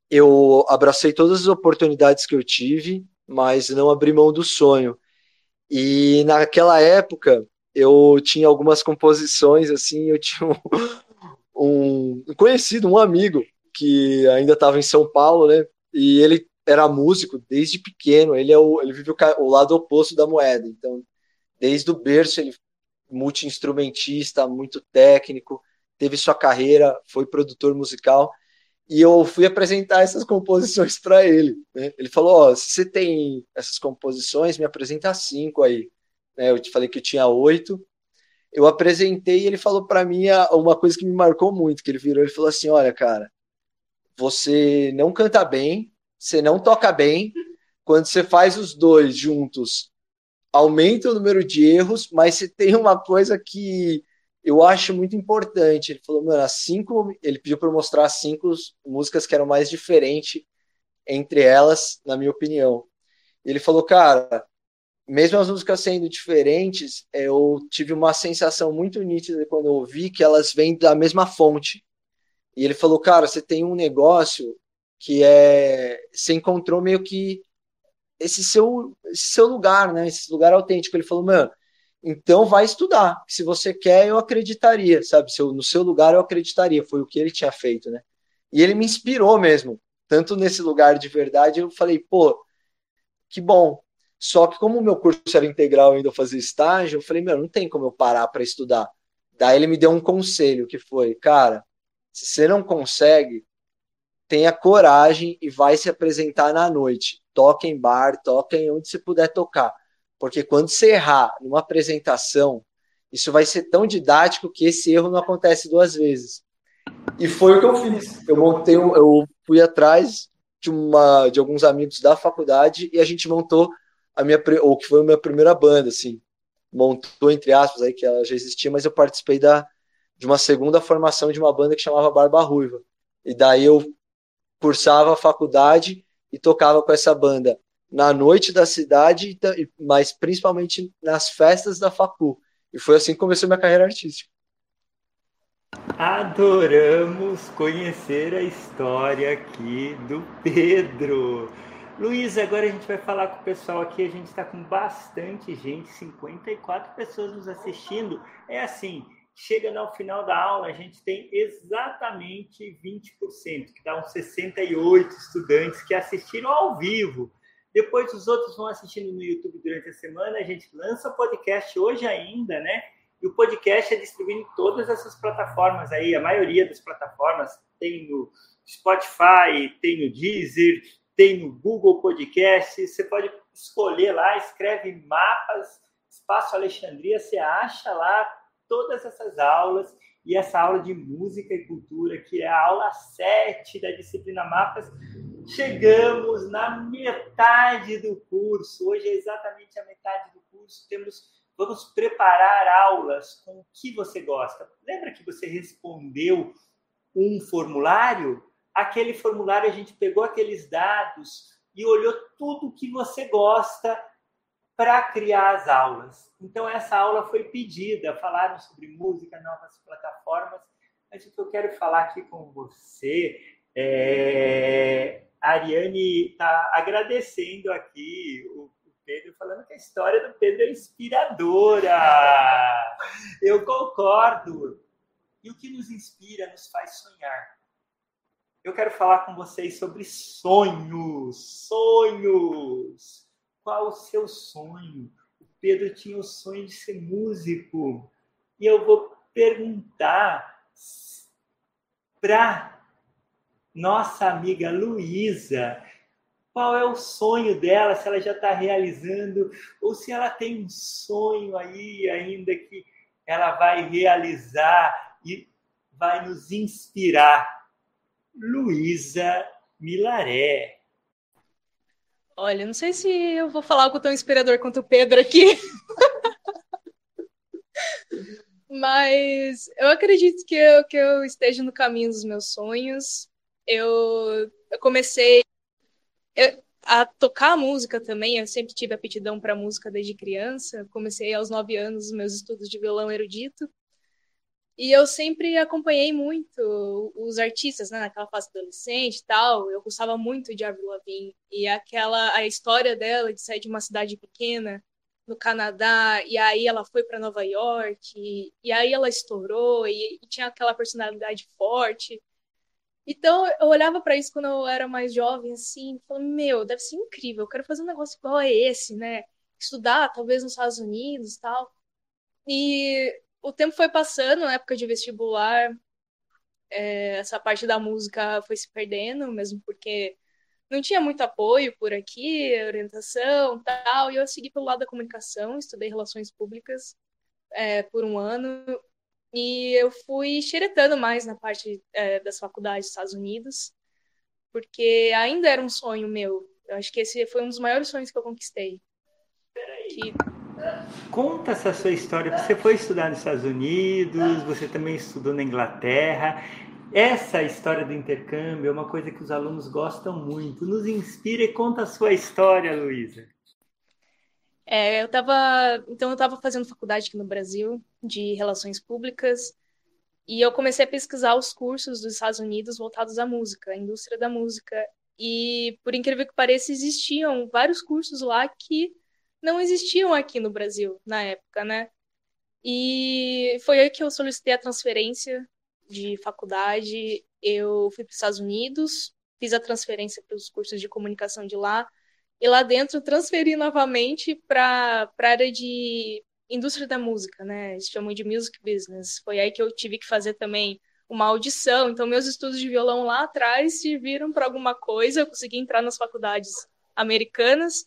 eu abracei todas as oportunidades que eu tive, mas não abri mão do sonho. E naquela época, eu tinha algumas composições, assim, eu tinha um, um conhecido, um amigo, que ainda estava em São Paulo, né? E ele era músico desde pequeno, ele, é o, ele vive o, o lado oposto da moeda. Então, desde o berço, ele multi-instrumentista, muito técnico, teve sua carreira, foi produtor musical, e eu fui apresentar essas composições para ele. Né? Ele falou: se você tem essas composições, me apresenta cinco aí. Né? Eu te falei que eu tinha oito. Eu apresentei e ele falou para mim uma coisa que me marcou muito, que ele virou e falou assim: olha, cara, você não canta bem, você não toca bem. Quando você faz os dois juntos, aumenta o número de erros, mas se tem uma coisa que eu acho muito importante. Ele falou, mano, as cinco. Ele pediu para eu mostrar cinco músicas que eram mais diferentes entre elas, na minha opinião. Ele falou, cara, mesmo as músicas sendo diferentes, eu tive uma sensação muito nítida quando eu ouvi que elas vêm da mesma fonte. E ele falou, cara, você tem um negócio que é. Você encontrou meio que esse seu, esse seu lugar, né? Esse lugar autêntico. Ele falou, mano, então vai estudar. Se você quer, eu acreditaria, sabe? Se eu, no seu lugar eu acreditaria. Foi o que ele tinha feito, né? E ele me inspirou mesmo. Tanto nesse lugar de verdade, eu falei, pô, que bom. Só que como o meu curso era integral ainda eu fazia estágio, eu falei, meu, não tem como eu parar para estudar. Daí ele me deu um conselho que foi, cara, se você não consegue, tenha coragem e vai se apresentar na noite. Toca em bar, toca em onde você puder tocar. Porque quando você errar numa apresentação, isso vai ser tão didático que esse erro não acontece duas vezes. E foi o que eu fiz. Eu montei, eu fui atrás de uma de alguns amigos da faculdade e a gente montou a minha ou que foi a minha primeira banda, assim. Montou entre aspas aí que ela já existia, mas eu participei da de uma segunda formação de uma banda que chamava Barba Ruiva. E daí eu cursava a faculdade e tocava com essa banda na noite da cidade, mas principalmente nas festas da facu. E foi assim que comecei minha carreira artística. Adoramos conhecer a história aqui do Pedro. Luiz, agora a gente vai falar com o pessoal aqui. A gente está com bastante gente, 54 pessoas nos assistindo. É assim, chega no final da aula, a gente tem exatamente 20%, que dá uns 68 estudantes que assistiram ao vivo. Depois os outros vão assistindo no YouTube durante a semana, a gente lança podcast hoje ainda, né? E o podcast é distribuído em todas essas plataformas aí, a maioria das plataformas tem no Spotify, tem no Deezer, tem no Google Podcast. Você pode escolher lá, escreve mapas, Espaço Alexandria, você acha lá todas essas aulas e essa aula de música e cultura, que é a aula 7 da disciplina Mapas. Chegamos na metade do curso. Hoje é exatamente a metade do curso. Temos vamos preparar aulas com o que você gosta. Lembra que você respondeu um formulário? Aquele formulário a gente pegou aqueles dados e olhou tudo que você gosta para criar as aulas. Então, essa aula foi pedida, falaram sobre música, novas plataformas, mas o que eu quero falar aqui com você é... A Ariane está agradecendo aqui o Pedro, falando que a história do Pedro é inspiradora. Eu concordo. E o que nos inspira nos faz sonhar. Eu quero falar com vocês sobre sonhos. Sonhos. Qual o seu sonho? O Pedro tinha o sonho de ser músico. E eu vou perguntar para nossa amiga Luísa qual é o sonho dela, se ela já está realizando, ou se ela tem um sonho aí ainda que ela vai realizar e vai nos inspirar. Luísa Milaré. Olha, não sei se eu vou falar algo tão inspirador quanto o Pedro aqui. Mas eu acredito que eu, que eu esteja no caminho dos meus sonhos. Eu, eu comecei a tocar música também, eu sempre tive aptidão para música desde criança. Comecei aos nove anos os meus estudos de violão erudito. E eu sempre acompanhei muito os artistas, né, naquela fase adolescente e tal. Eu gostava muito de Avril Lavigne e aquela a história dela de sair de uma cidade pequena no Canadá e aí ela foi para Nova York e, e, aí ela estourou e, e tinha aquela personalidade forte. Então eu olhava para isso quando eu era mais jovem, assim, falando, meu, deve ser incrível, eu quero fazer um negócio igual a esse, né? Estudar, talvez nos Estados Unidos tal. E o tempo foi passando, na época de vestibular, é, essa parte da música foi se perdendo, mesmo porque não tinha muito apoio por aqui, orientação tal, e eu segui pelo lado da comunicação, estudei relações públicas é, por um ano, e eu fui xeretando mais na parte é, das faculdades dos Estados Unidos, porque ainda era um sonho meu. Eu acho que esse foi um dos maiores sonhos que eu conquistei. Que... Conta essa sua história. Você foi estudar nos Estados Unidos, você também estudou na Inglaterra. Essa história do intercâmbio é uma coisa que os alunos gostam muito. Nos inspira e conta a sua história, Luísa. É, eu estava, então eu estava fazendo faculdade aqui no Brasil de relações públicas e eu comecei a pesquisar os cursos dos Estados Unidos voltados à música, à indústria da música. E por incrível que pareça, existiam vários cursos lá que não existiam aqui no Brasil na época, né? E foi aí que eu solicitei a transferência de faculdade. Eu fui para os Estados Unidos, fiz a transferência para os cursos de comunicação de lá e lá dentro transferi novamente para a área de indústria da música, né? Eles chamam de music business. Foi aí que eu tive que fazer também uma audição. Então, meus estudos de violão lá atrás serviram para alguma coisa. Eu consegui entrar nas faculdades americanas.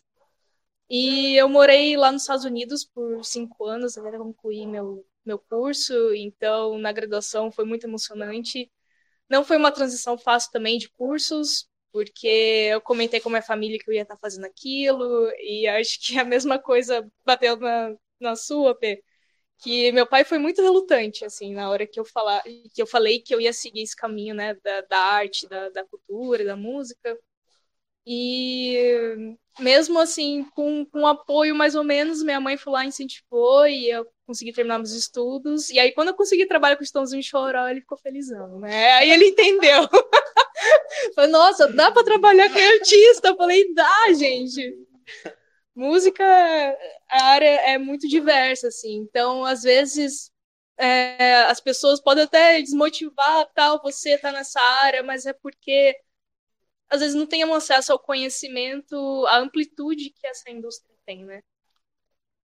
E eu morei lá nos Estados Unidos por cinco anos até concluir meu, meu curso. Então, na graduação foi muito emocionante. Não foi uma transição fácil também de cursos, porque eu comentei com a minha família que eu ia estar fazendo aquilo, e acho que a mesma coisa bateu na, na sua, P, que meu pai foi muito relutante, assim, na hora que eu, falar, que eu falei que eu ia seguir esse caminho, né, da, da arte, da, da cultura, da música, e mesmo assim, com, com apoio mais ou menos, minha mãe foi lá, incentivou e eu consegui terminar meus estudos. E aí, quando eu consegui trabalhar com o Estãozinho Choró, ele ficou felizão, né? Aí ele entendeu. Falei, nossa, dá para trabalhar com artista? Eu falei, dá, gente. Música, a área é muito diversa, assim. Então, às vezes, é, as pessoas podem até desmotivar, tal, você tá nessa área, mas é porque às vezes não tenham acesso ao conhecimento, à amplitude que essa indústria tem, né?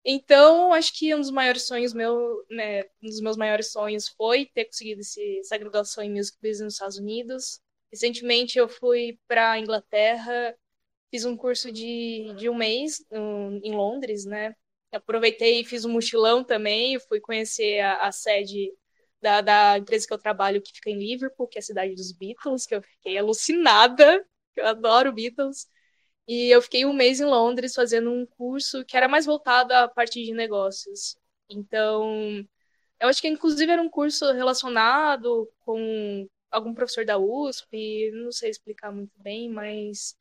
Então, acho que um dos maiores sonhos meu, né, um dos meus maiores sonhos foi ter conseguido esse, essa graduação em Music Business nos Estados Unidos. Recentemente eu fui para a Inglaterra, fiz um curso de, de um mês um, em Londres, né? Aproveitei e fiz um mochilão também, fui conhecer a, a sede da, da, empresa que eu trabalho, que fica em Liverpool, que é a cidade dos Beatles, que eu fiquei alucinada, eu adoro Beatles. E eu fiquei um mês em Londres fazendo um curso que era mais voltado à parte de negócios. Então, eu acho que inclusive era um curso relacionado com algum professor da USP, não sei explicar muito bem, mas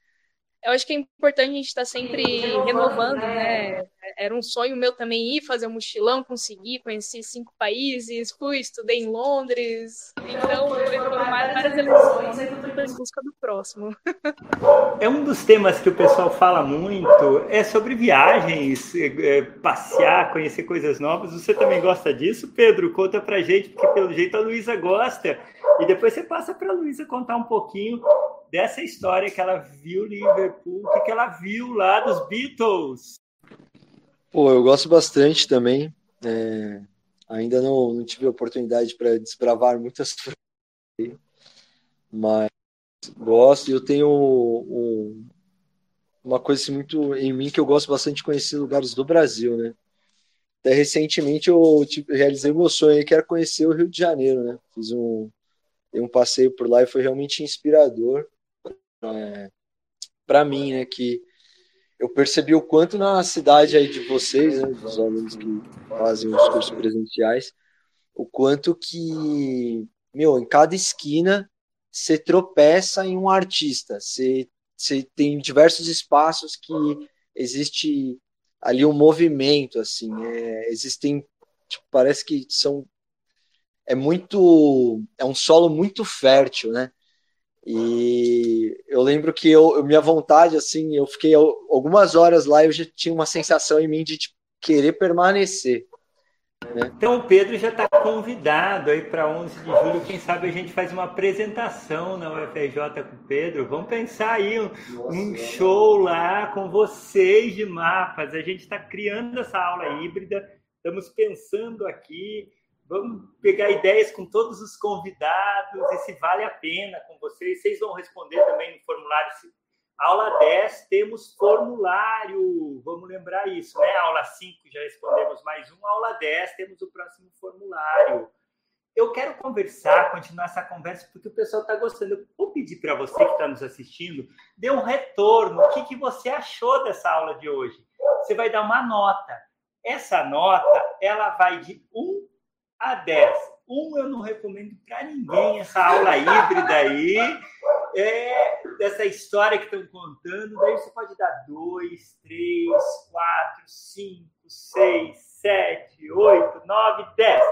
eu acho que é importante a gente estar tá sempre renovando, né? Era um sonho meu também ir fazer um mochilão, conseguir conhecer cinco países, fui, estudei em Londres, então foram várias eleições em busca do próximo. É um dos temas que o pessoal fala muito, é sobre viagens, é, passear, conhecer coisas novas. Você também gosta disso, Pedro? Conta pra gente, porque pelo jeito a Luísa gosta. E depois você passa para a Luísa contar um pouquinho dessa história que ela viu Liverpool, o que ela viu lá dos Beatles. Pô, eu gosto bastante também. É, ainda não, não tive oportunidade para desbravar muitas coisas, mas gosto. Eu tenho um, uma coisa assim, muito em mim que eu gosto bastante de conhecer lugares do Brasil, né? Até recentemente eu tipo, realizei meu sonho que era conhecer o Rio de Janeiro, né? Fiz um, um passeio por lá e foi realmente inspirador é, para mim, né, que eu percebi o quanto na cidade aí de vocês, né, dos alunos que fazem os cursos presenciais, o quanto que, meu, em cada esquina você tropeça em um artista, você, você tem diversos espaços que existe ali um movimento, assim, é, existem, tipo, parece que são, é muito, é um solo muito fértil, né, e eu lembro que eu, minha vontade, assim, eu fiquei algumas horas lá e eu já tinha uma sensação em mim de tipo, querer permanecer. Né? Então o Pedro já está convidado aí para 11 de julho. Quem sabe a gente faz uma apresentação na UFRJ com o Pedro. Vamos pensar aí um, Nossa, um show lá com vocês de mapas. A gente está criando essa aula híbrida. Estamos pensando aqui Vamos pegar ideias com todos os convidados e se vale a pena com vocês. Vocês vão responder também no formulário. Aula 10, temos formulário. Vamos lembrar isso, né? Aula 5 já respondemos mais um. Aula 10, temos o próximo formulário. Eu quero conversar, continuar essa conversa, porque o pessoal está gostando. Eu vou pedir para você que está nos assistindo, dê um retorno. O que, que você achou dessa aula de hoje? Você vai dar uma nota. Essa nota, ela vai de 1 a 10. Um, eu não recomendo para ninguém essa aula híbrida aí, é, dessa história que estão contando. Daí você pode dar 2, 3, 4, 5, 6, 7, 8, 9, 10.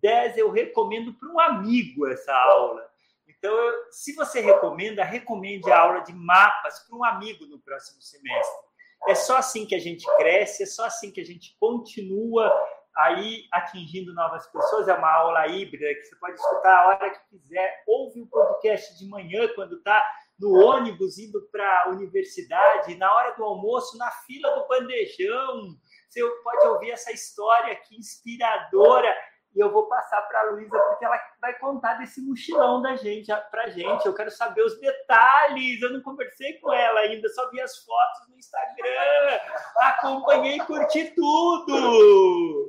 10 eu recomendo para um amigo essa aula. Então, se você recomenda, recomende a aula de mapas para um amigo no próximo semestre. É só assim que a gente cresce, é só assim que a gente continua aí atingindo novas pessoas. É uma aula híbrida que você pode escutar a hora que quiser. Ouve o podcast de manhã, quando está no ônibus indo para a universidade, na hora do almoço, na fila do bandejão. Você pode ouvir essa história aqui inspiradora. E eu vou passar para a Luísa, porque ela vai contar desse mochilão da gente para gente. Eu quero saber os detalhes. Eu não conversei com ela ainda, só vi as fotos no Instagram. Acompanhei e curti tudo.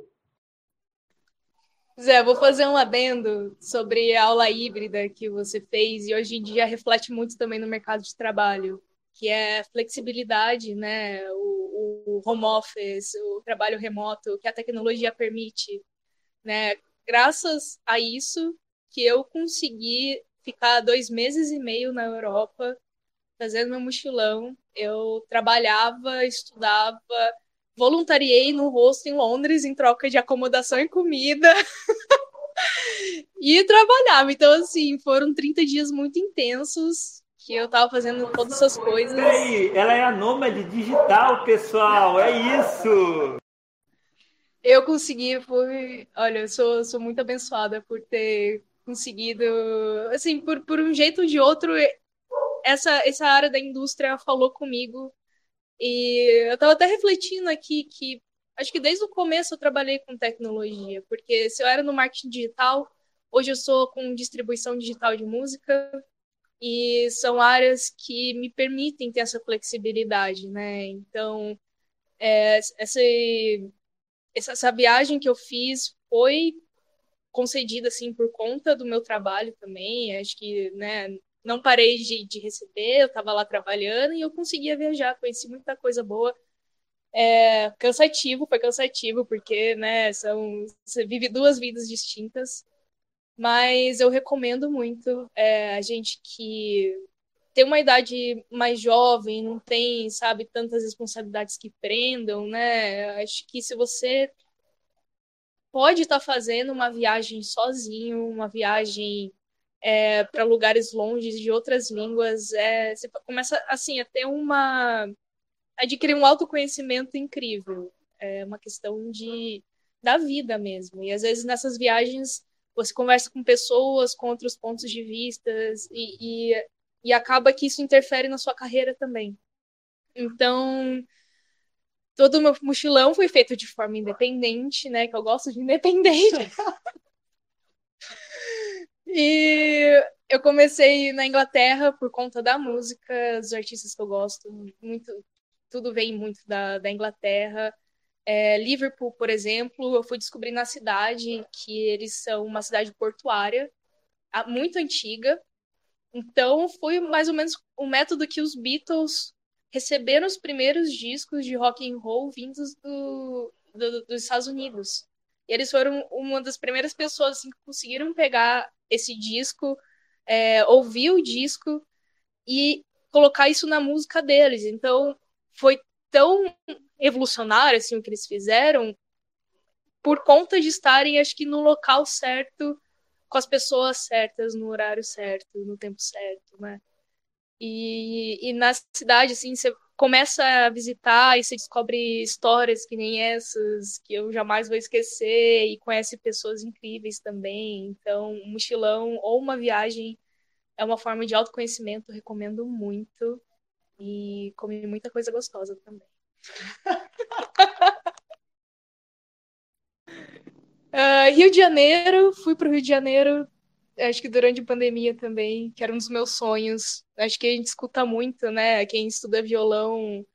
Zé, vou fazer um adendo sobre a aula híbrida que você fez e hoje em dia reflete muito também no mercado de trabalho, que é flexibilidade, né? O, o home office, o trabalho remoto, que a tecnologia permite, né? Graças a isso que eu consegui ficar dois meses e meio na Europa fazendo meu mochilão. Eu trabalhava, estudava, voluntariei no rosto em Londres em troca de acomodação e comida. e trabalhava. Então, assim, foram 30 dias muito intensos que eu tava fazendo todas essas coisas. Peraí, ela é a nômade digital, pessoal, é isso! Eu consegui, fui. Olha, eu sou, sou muito abençoada por ter conseguido. Assim, por, por um jeito ou de outro, essa, essa área da indústria falou comigo e eu estava até refletindo aqui que acho que desde o começo eu trabalhei com tecnologia, porque se eu era no marketing digital, hoje eu sou com distribuição digital de música e são áreas que me permitem ter essa flexibilidade, né? Então, é, essa, essa viagem que eu fiz foi concedida assim por conta do meu trabalho também. Acho que, né, não parei de, de receber, eu estava lá trabalhando e eu conseguia viajar, conheci muita coisa boa. É cansativo, foi cansativo, porque, né, são, você vive duas vidas distintas, mas eu recomendo muito é, a gente que tem uma idade mais jovem, não tem, sabe, tantas responsabilidades que prendam, né? Acho que se você pode estar tá fazendo uma viagem sozinho, uma viagem é, para lugares longes de outras línguas, é, você começa assim a ter uma adquirir um autoconhecimento incrível, é uma questão de da vida mesmo. E às vezes nessas viagens você conversa com pessoas com outros pontos de vista e, e, e acaba que isso interfere na sua carreira também. Então, todo o meu mochilão foi feito de forma independente, né? Que eu gosto de independente. e eu comecei na Inglaterra por conta da música, dos artistas que eu gosto. Muito, tudo vem muito da, da Inglaterra. É, Liverpool, por exemplo, eu fui descobrir na cidade que eles são uma cidade portuária, muito antiga. Então, foi mais ou menos o método que os Beatles receberam os primeiros discos de rock and roll vindos do, do, dos Estados Unidos. E eles foram uma das primeiras pessoas assim, que conseguiram pegar esse disco, é, ouvir o disco e colocar isso na música deles. Então, foi tão evolucionário assim o que eles fizeram por conta de estarem acho que no local certo com as pessoas certas no horário certo no tempo certo né e, e na cidade assim você começa a visitar e você descobre histórias que nem essas que eu jamais vou esquecer e conhece pessoas incríveis também. Então um mochilão ou uma viagem é uma forma de autoconhecimento recomendo muito. E comi muita coisa gostosa também. Uh, Rio de Janeiro, fui para o Rio de Janeiro, acho que durante a pandemia também, que era um dos meus sonhos. Acho que a gente escuta muito, né? Quem estuda violão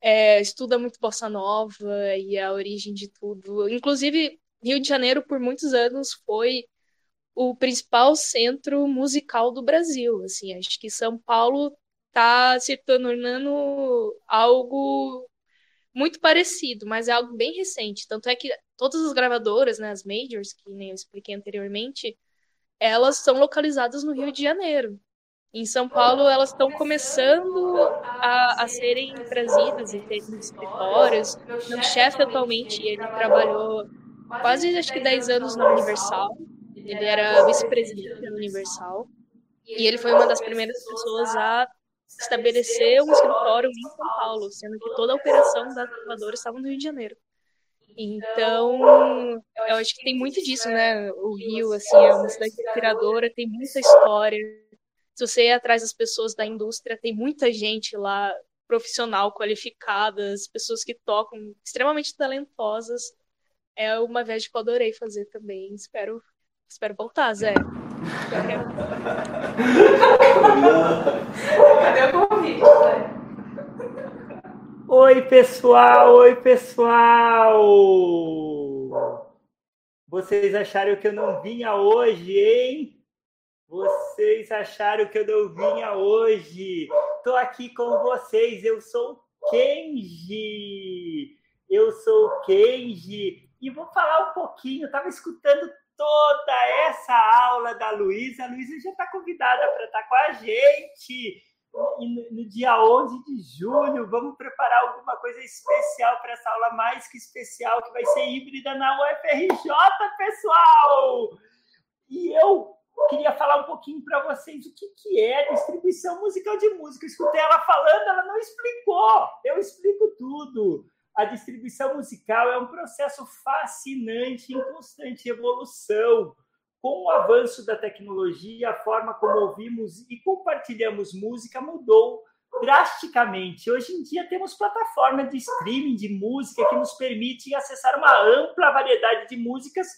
é, estuda muito bossa nova e a origem de tudo. Inclusive, Rio de Janeiro, por muitos anos, foi o principal centro musical do Brasil. Assim, acho que São Paulo está se tornando algo muito parecido, mas é algo bem recente. Tanto é que todas as gravadoras, né, as majors, que nem eu expliquei anteriormente, elas são localizadas no Rio de Janeiro. Em São Paulo, elas estão começando a, a serem trazidas e terem escritórios. Meu chefe, atualmente, ele trabalhou quase, acho que 10 anos na Universal. Ele era vice-presidente da Universal. E ele foi uma das primeiras pessoas a estabelecer um escritório em São Paulo, sendo que toda a operação da gravadora estava no Rio de Janeiro. Então, eu acho que tem muito disso, né? O Rio, assim, é uma cidade inspiradora, tem muita história. Se você ir atrás das pessoas da indústria, tem muita gente lá, profissional, qualificadas, pessoas que tocam, extremamente talentosas. É uma viagem que eu adorei fazer também. Espero, espero voltar, Zé. Cadê o convite, Oi, pessoal! Oi, pessoal! Vocês acharam que eu não vinha hoje, hein? Vocês acharam que eu não vinha hoje? Tô aqui com vocês, eu sou Kenji. Eu sou Kenji e vou falar um pouquinho. Eu tava escutando toda essa aula da Luísa. A Luísa já está convidada para estar tá com a gente. E no dia 11 de julho, vamos preparar alguma coisa especial para essa aula mais que especial, que vai ser híbrida na UFRJ, pessoal! E eu queria falar um pouquinho para vocês o que, que é distribuição musical de música. Eu escutei ela falando, ela não explicou. Eu explico tudo. A distribuição musical é um processo fascinante em constante evolução. Com o avanço da tecnologia, a forma como ouvimos e compartilhamos música mudou drasticamente. Hoje em dia temos plataformas de streaming de música que nos permitem acessar uma ampla variedade de músicas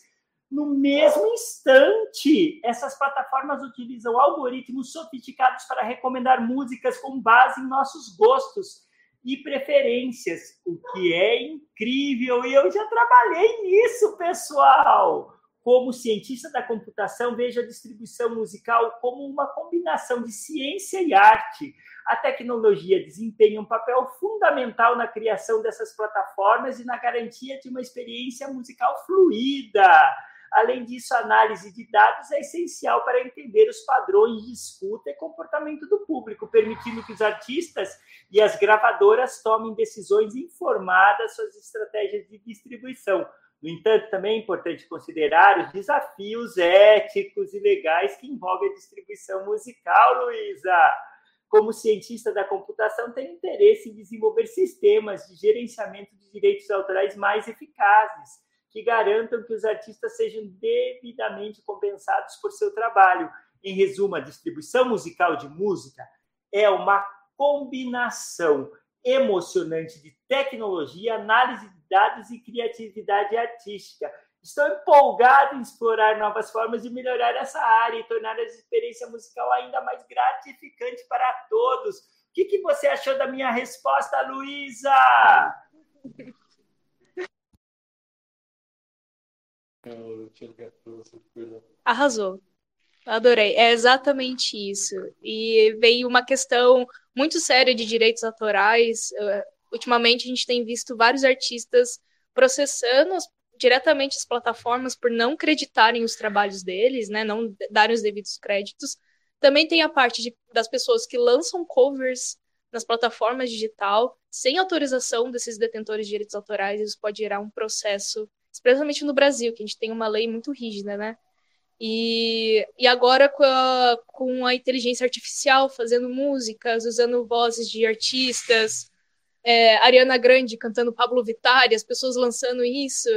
no mesmo instante. Essas plataformas utilizam algoritmos sofisticados para recomendar músicas com base em nossos gostos e preferências, o que é incrível. E eu já trabalhei nisso, pessoal. Como cientista da computação, vejo a distribuição musical como uma combinação de ciência e arte. A tecnologia desempenha um papel fundamental na criação dessas plataformas e na garantia de uma experiência musical fluida. Além disso, a análise de dados é essencial para entender os padrões de escuta e comportamento do público, permitindo que os artistas e as gravadoras tomem decisões informadas sobre as estratégias de distribuição. No entanto, também é importante considerar os desafios éticos e legais que envolvem a distribuição musical, Luísa. Como cientista da computação, tenho interesse em desenvolver sistemas de gerenciamento de direitos autorais mais eficazes, que garantam que os artistas sejam devidamente compensados por seu trabalho. Em resumo, a distribuição musical de música é uma combinação emocionante de tecnologia, análise de dados e criatividade artística. Estou empolgado em explorar novas formas de melhorar essa área e tornar a experiência musical ainda mais gratificante para todos. O que, que você achou da minha resposta, Luísa? Arrasou. Adorei. É exatamente isso. E veio uma questão muito séria de direitos autorais. Uh, ultimamente a gente tem visto vários artistas processando diretamente as plataformas por não acreditarem os trabalhos deles, né, não darem os devidos créditos. Também tem a parte de, das pessoas que lançam covers nas plataformas digital sem autorização desses detentores de direitos autorais. Isso pode gerar um processo, especialmente no Brasil, que a gente tem uma lei muito rígida, né? E, e agora com a, com a inteligência artificial fazendo músicas, usando vozes de artistas, é, Ariana Grande cantando Pablo Vittar, as pessoas lançando isso,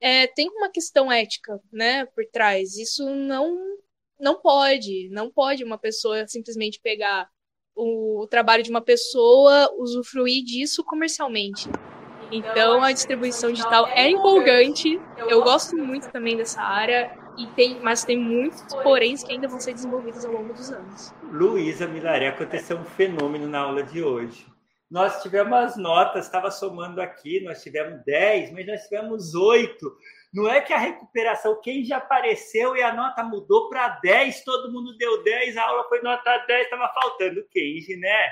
é, tem uma questão ética, né, por trás. Isso não não pode, não pode uma pessoa simplesmente pegar o, o trabalho de uma pessoa, usufruir disso comercialmente. Então a distribuição digital é empolgante. Eu gosto muito também dessa área e tem, mas tem muitos poréns que ainda vão ser desenvolvidos ao longo dos anos. Luísa Milaré, aconteceu um fenômeno na aula de hoje. Nós tivemos as notas, estava somando aqui, nós tivemos 10, mas nós tivemos 8. Não é que a recuperação, quem já apareceu e a nota mudou para 10, todo mundo deu 10, a aula foi nota 10, estava faltando o Kenji, né?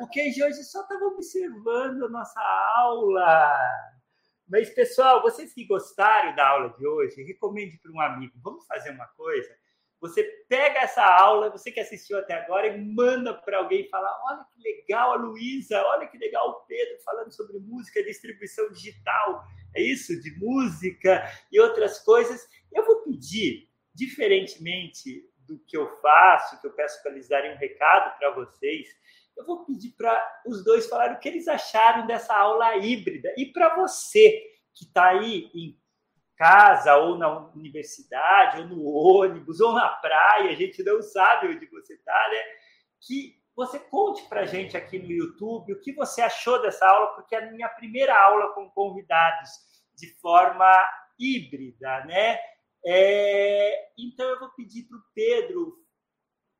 O Kenji hoje só estava observando a nossa aula. Mas, pessoal, vocês que gostaram da aula de hoje, recomende para um amigo. Vamos fazer uma coisa? Você pega essa aula, você que assistiu até agora, e manda para alguém falar: olha que legal a Luísa, olha que legal o Pedro falando sobre música, distribuição digital, é isso? De música e outras coisas. Eu vou pedir, diferentemente do que eu faço, que eu peço para eles darem um recado para vocês, eu vou pedir para os dois falarem o que eles acharam dessa aula híbrida. E para você que está aí em casa, ou na universidade, ou no ônibus, ou na praia, a gente não sabe onde você está, né? Que você conte para a gente aqui no YouTube o que você achou dessa aula, porque é a minha primeira aula com convidados de forma híbrida, né? É, então eu vou pedir para o Pedro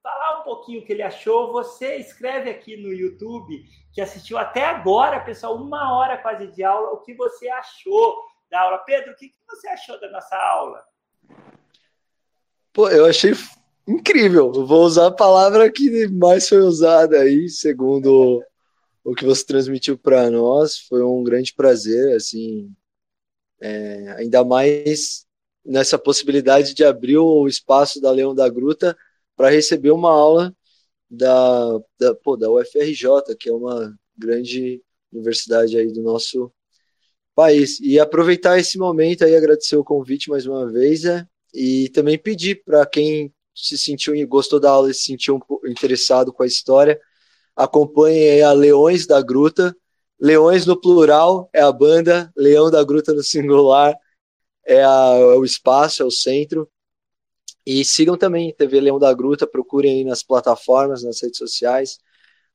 falar um pouquinho o que ele achou. Você escreve aqui no YouTube, que assistiu até agora, pessoal, uma hora quase de aula, o que você achou da aula. Pedro, o que, você achou da nossa aula? Pô, eu achei incrível. vou usar a palavra que mais foi usada aí, segundo o que você transmitiu para nós. Foi um grande prazer, assim, é, ainda mais nessa possibilidade de abrir o espaço da Leão da Gruta para receber uma aula da, da, pô, da UFRJ, que é uma grande universidade aí do nosso país. E aproveitar esse momento aí, agradecer o convite mais uma vez, é, e também pedir para quem se sentiu e gostou da aula e se sentiu interessado com a história, acompanhe a Leões da Gruta. Leões no plural é a banda, Leão da Gruta no singular é, a, é o espaço, é o centro. E sigam também TV Leão da Gruta, procurem aí nas plataformas, nas redes sociais,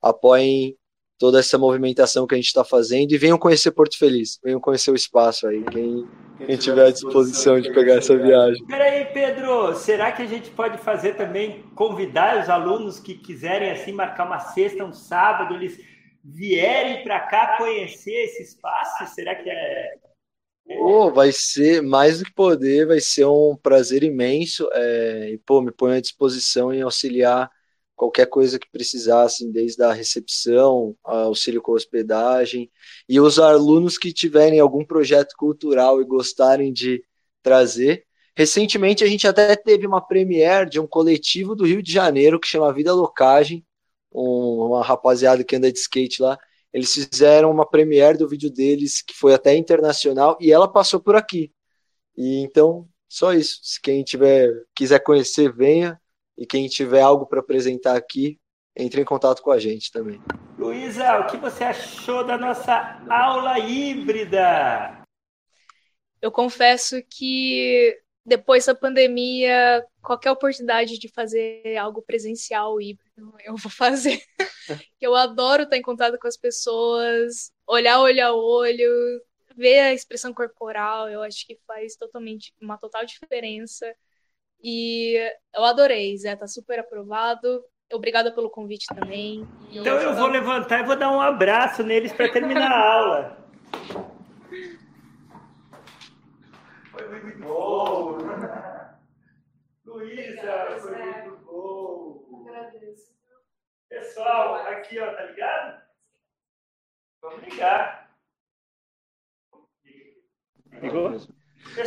apoiem toda essa movimentação que a gente está fazendo e venham conhecer Porto Feliz, venham conhecer o espaço aí, quem, quem tiver à disposição de pegar essa viagem. Peraí, Pedro, será que a gente pode fazer também, convidar os alunos que quiserem assim marcar uma sexta, um sábado, eles vierem para cá conhecer esse espaço? Será que é Pô, vai ser mais do que poder, vai ser um prazer imenso. É, e, pô, me ponho à disposição em auxiliar qualquer coisa que precisassem, desde a recepção, auxílio com hospedagem. E os alunos que tiverem algum projeto cultural e gostarem de trazer. Recentemente a gente até teve uma premiere de um coletivo do Rio de Janeiro que chama Vida Locagem, um, uma rapaziada que anda de skate lá eles fizeram uma premiere do vídeo deles que foi até internacional e ela passou por aqui. E então, só isso. Se quem tiver quiser conhecer, venha. E quem tiver algo para apresentar aqui, entre em contato com a gente também. Luísa, o que você achou da nossa aula híbrida? Eu confesso que depois da pandemia, qualquer oportunidade de fazer algo presencial híbrido, eu vou fazer. eu adoro estar em contato com as pessoas, olhar olho a olho, ver a expressão corporal, eu acho que faz totalmente uma total diferença. E eu adorei, Zé, tá super aprovado. Obrigada pelo convite também. Então eu vou levantar e vou dar um abraço neles para terminar a aula. muito bom. Luísa, foi muito. Pessoal, aqui, ó, tá ligado? Vamos ligar. Ligou?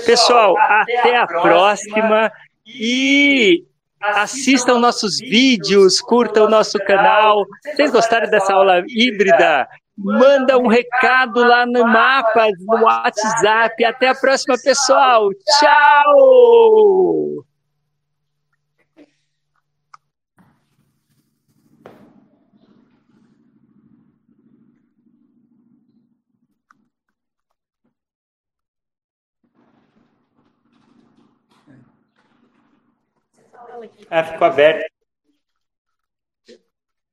Pessoal, até, até a próxima. próxima e assistam nossos vídeos, curtam o nosso canal. Vocês gostaram dessa aula híbrida? manda um recado lá no mapa, no WhatsApp. Até a próxima, pessoal. Tchau! Ah, ficou aberto.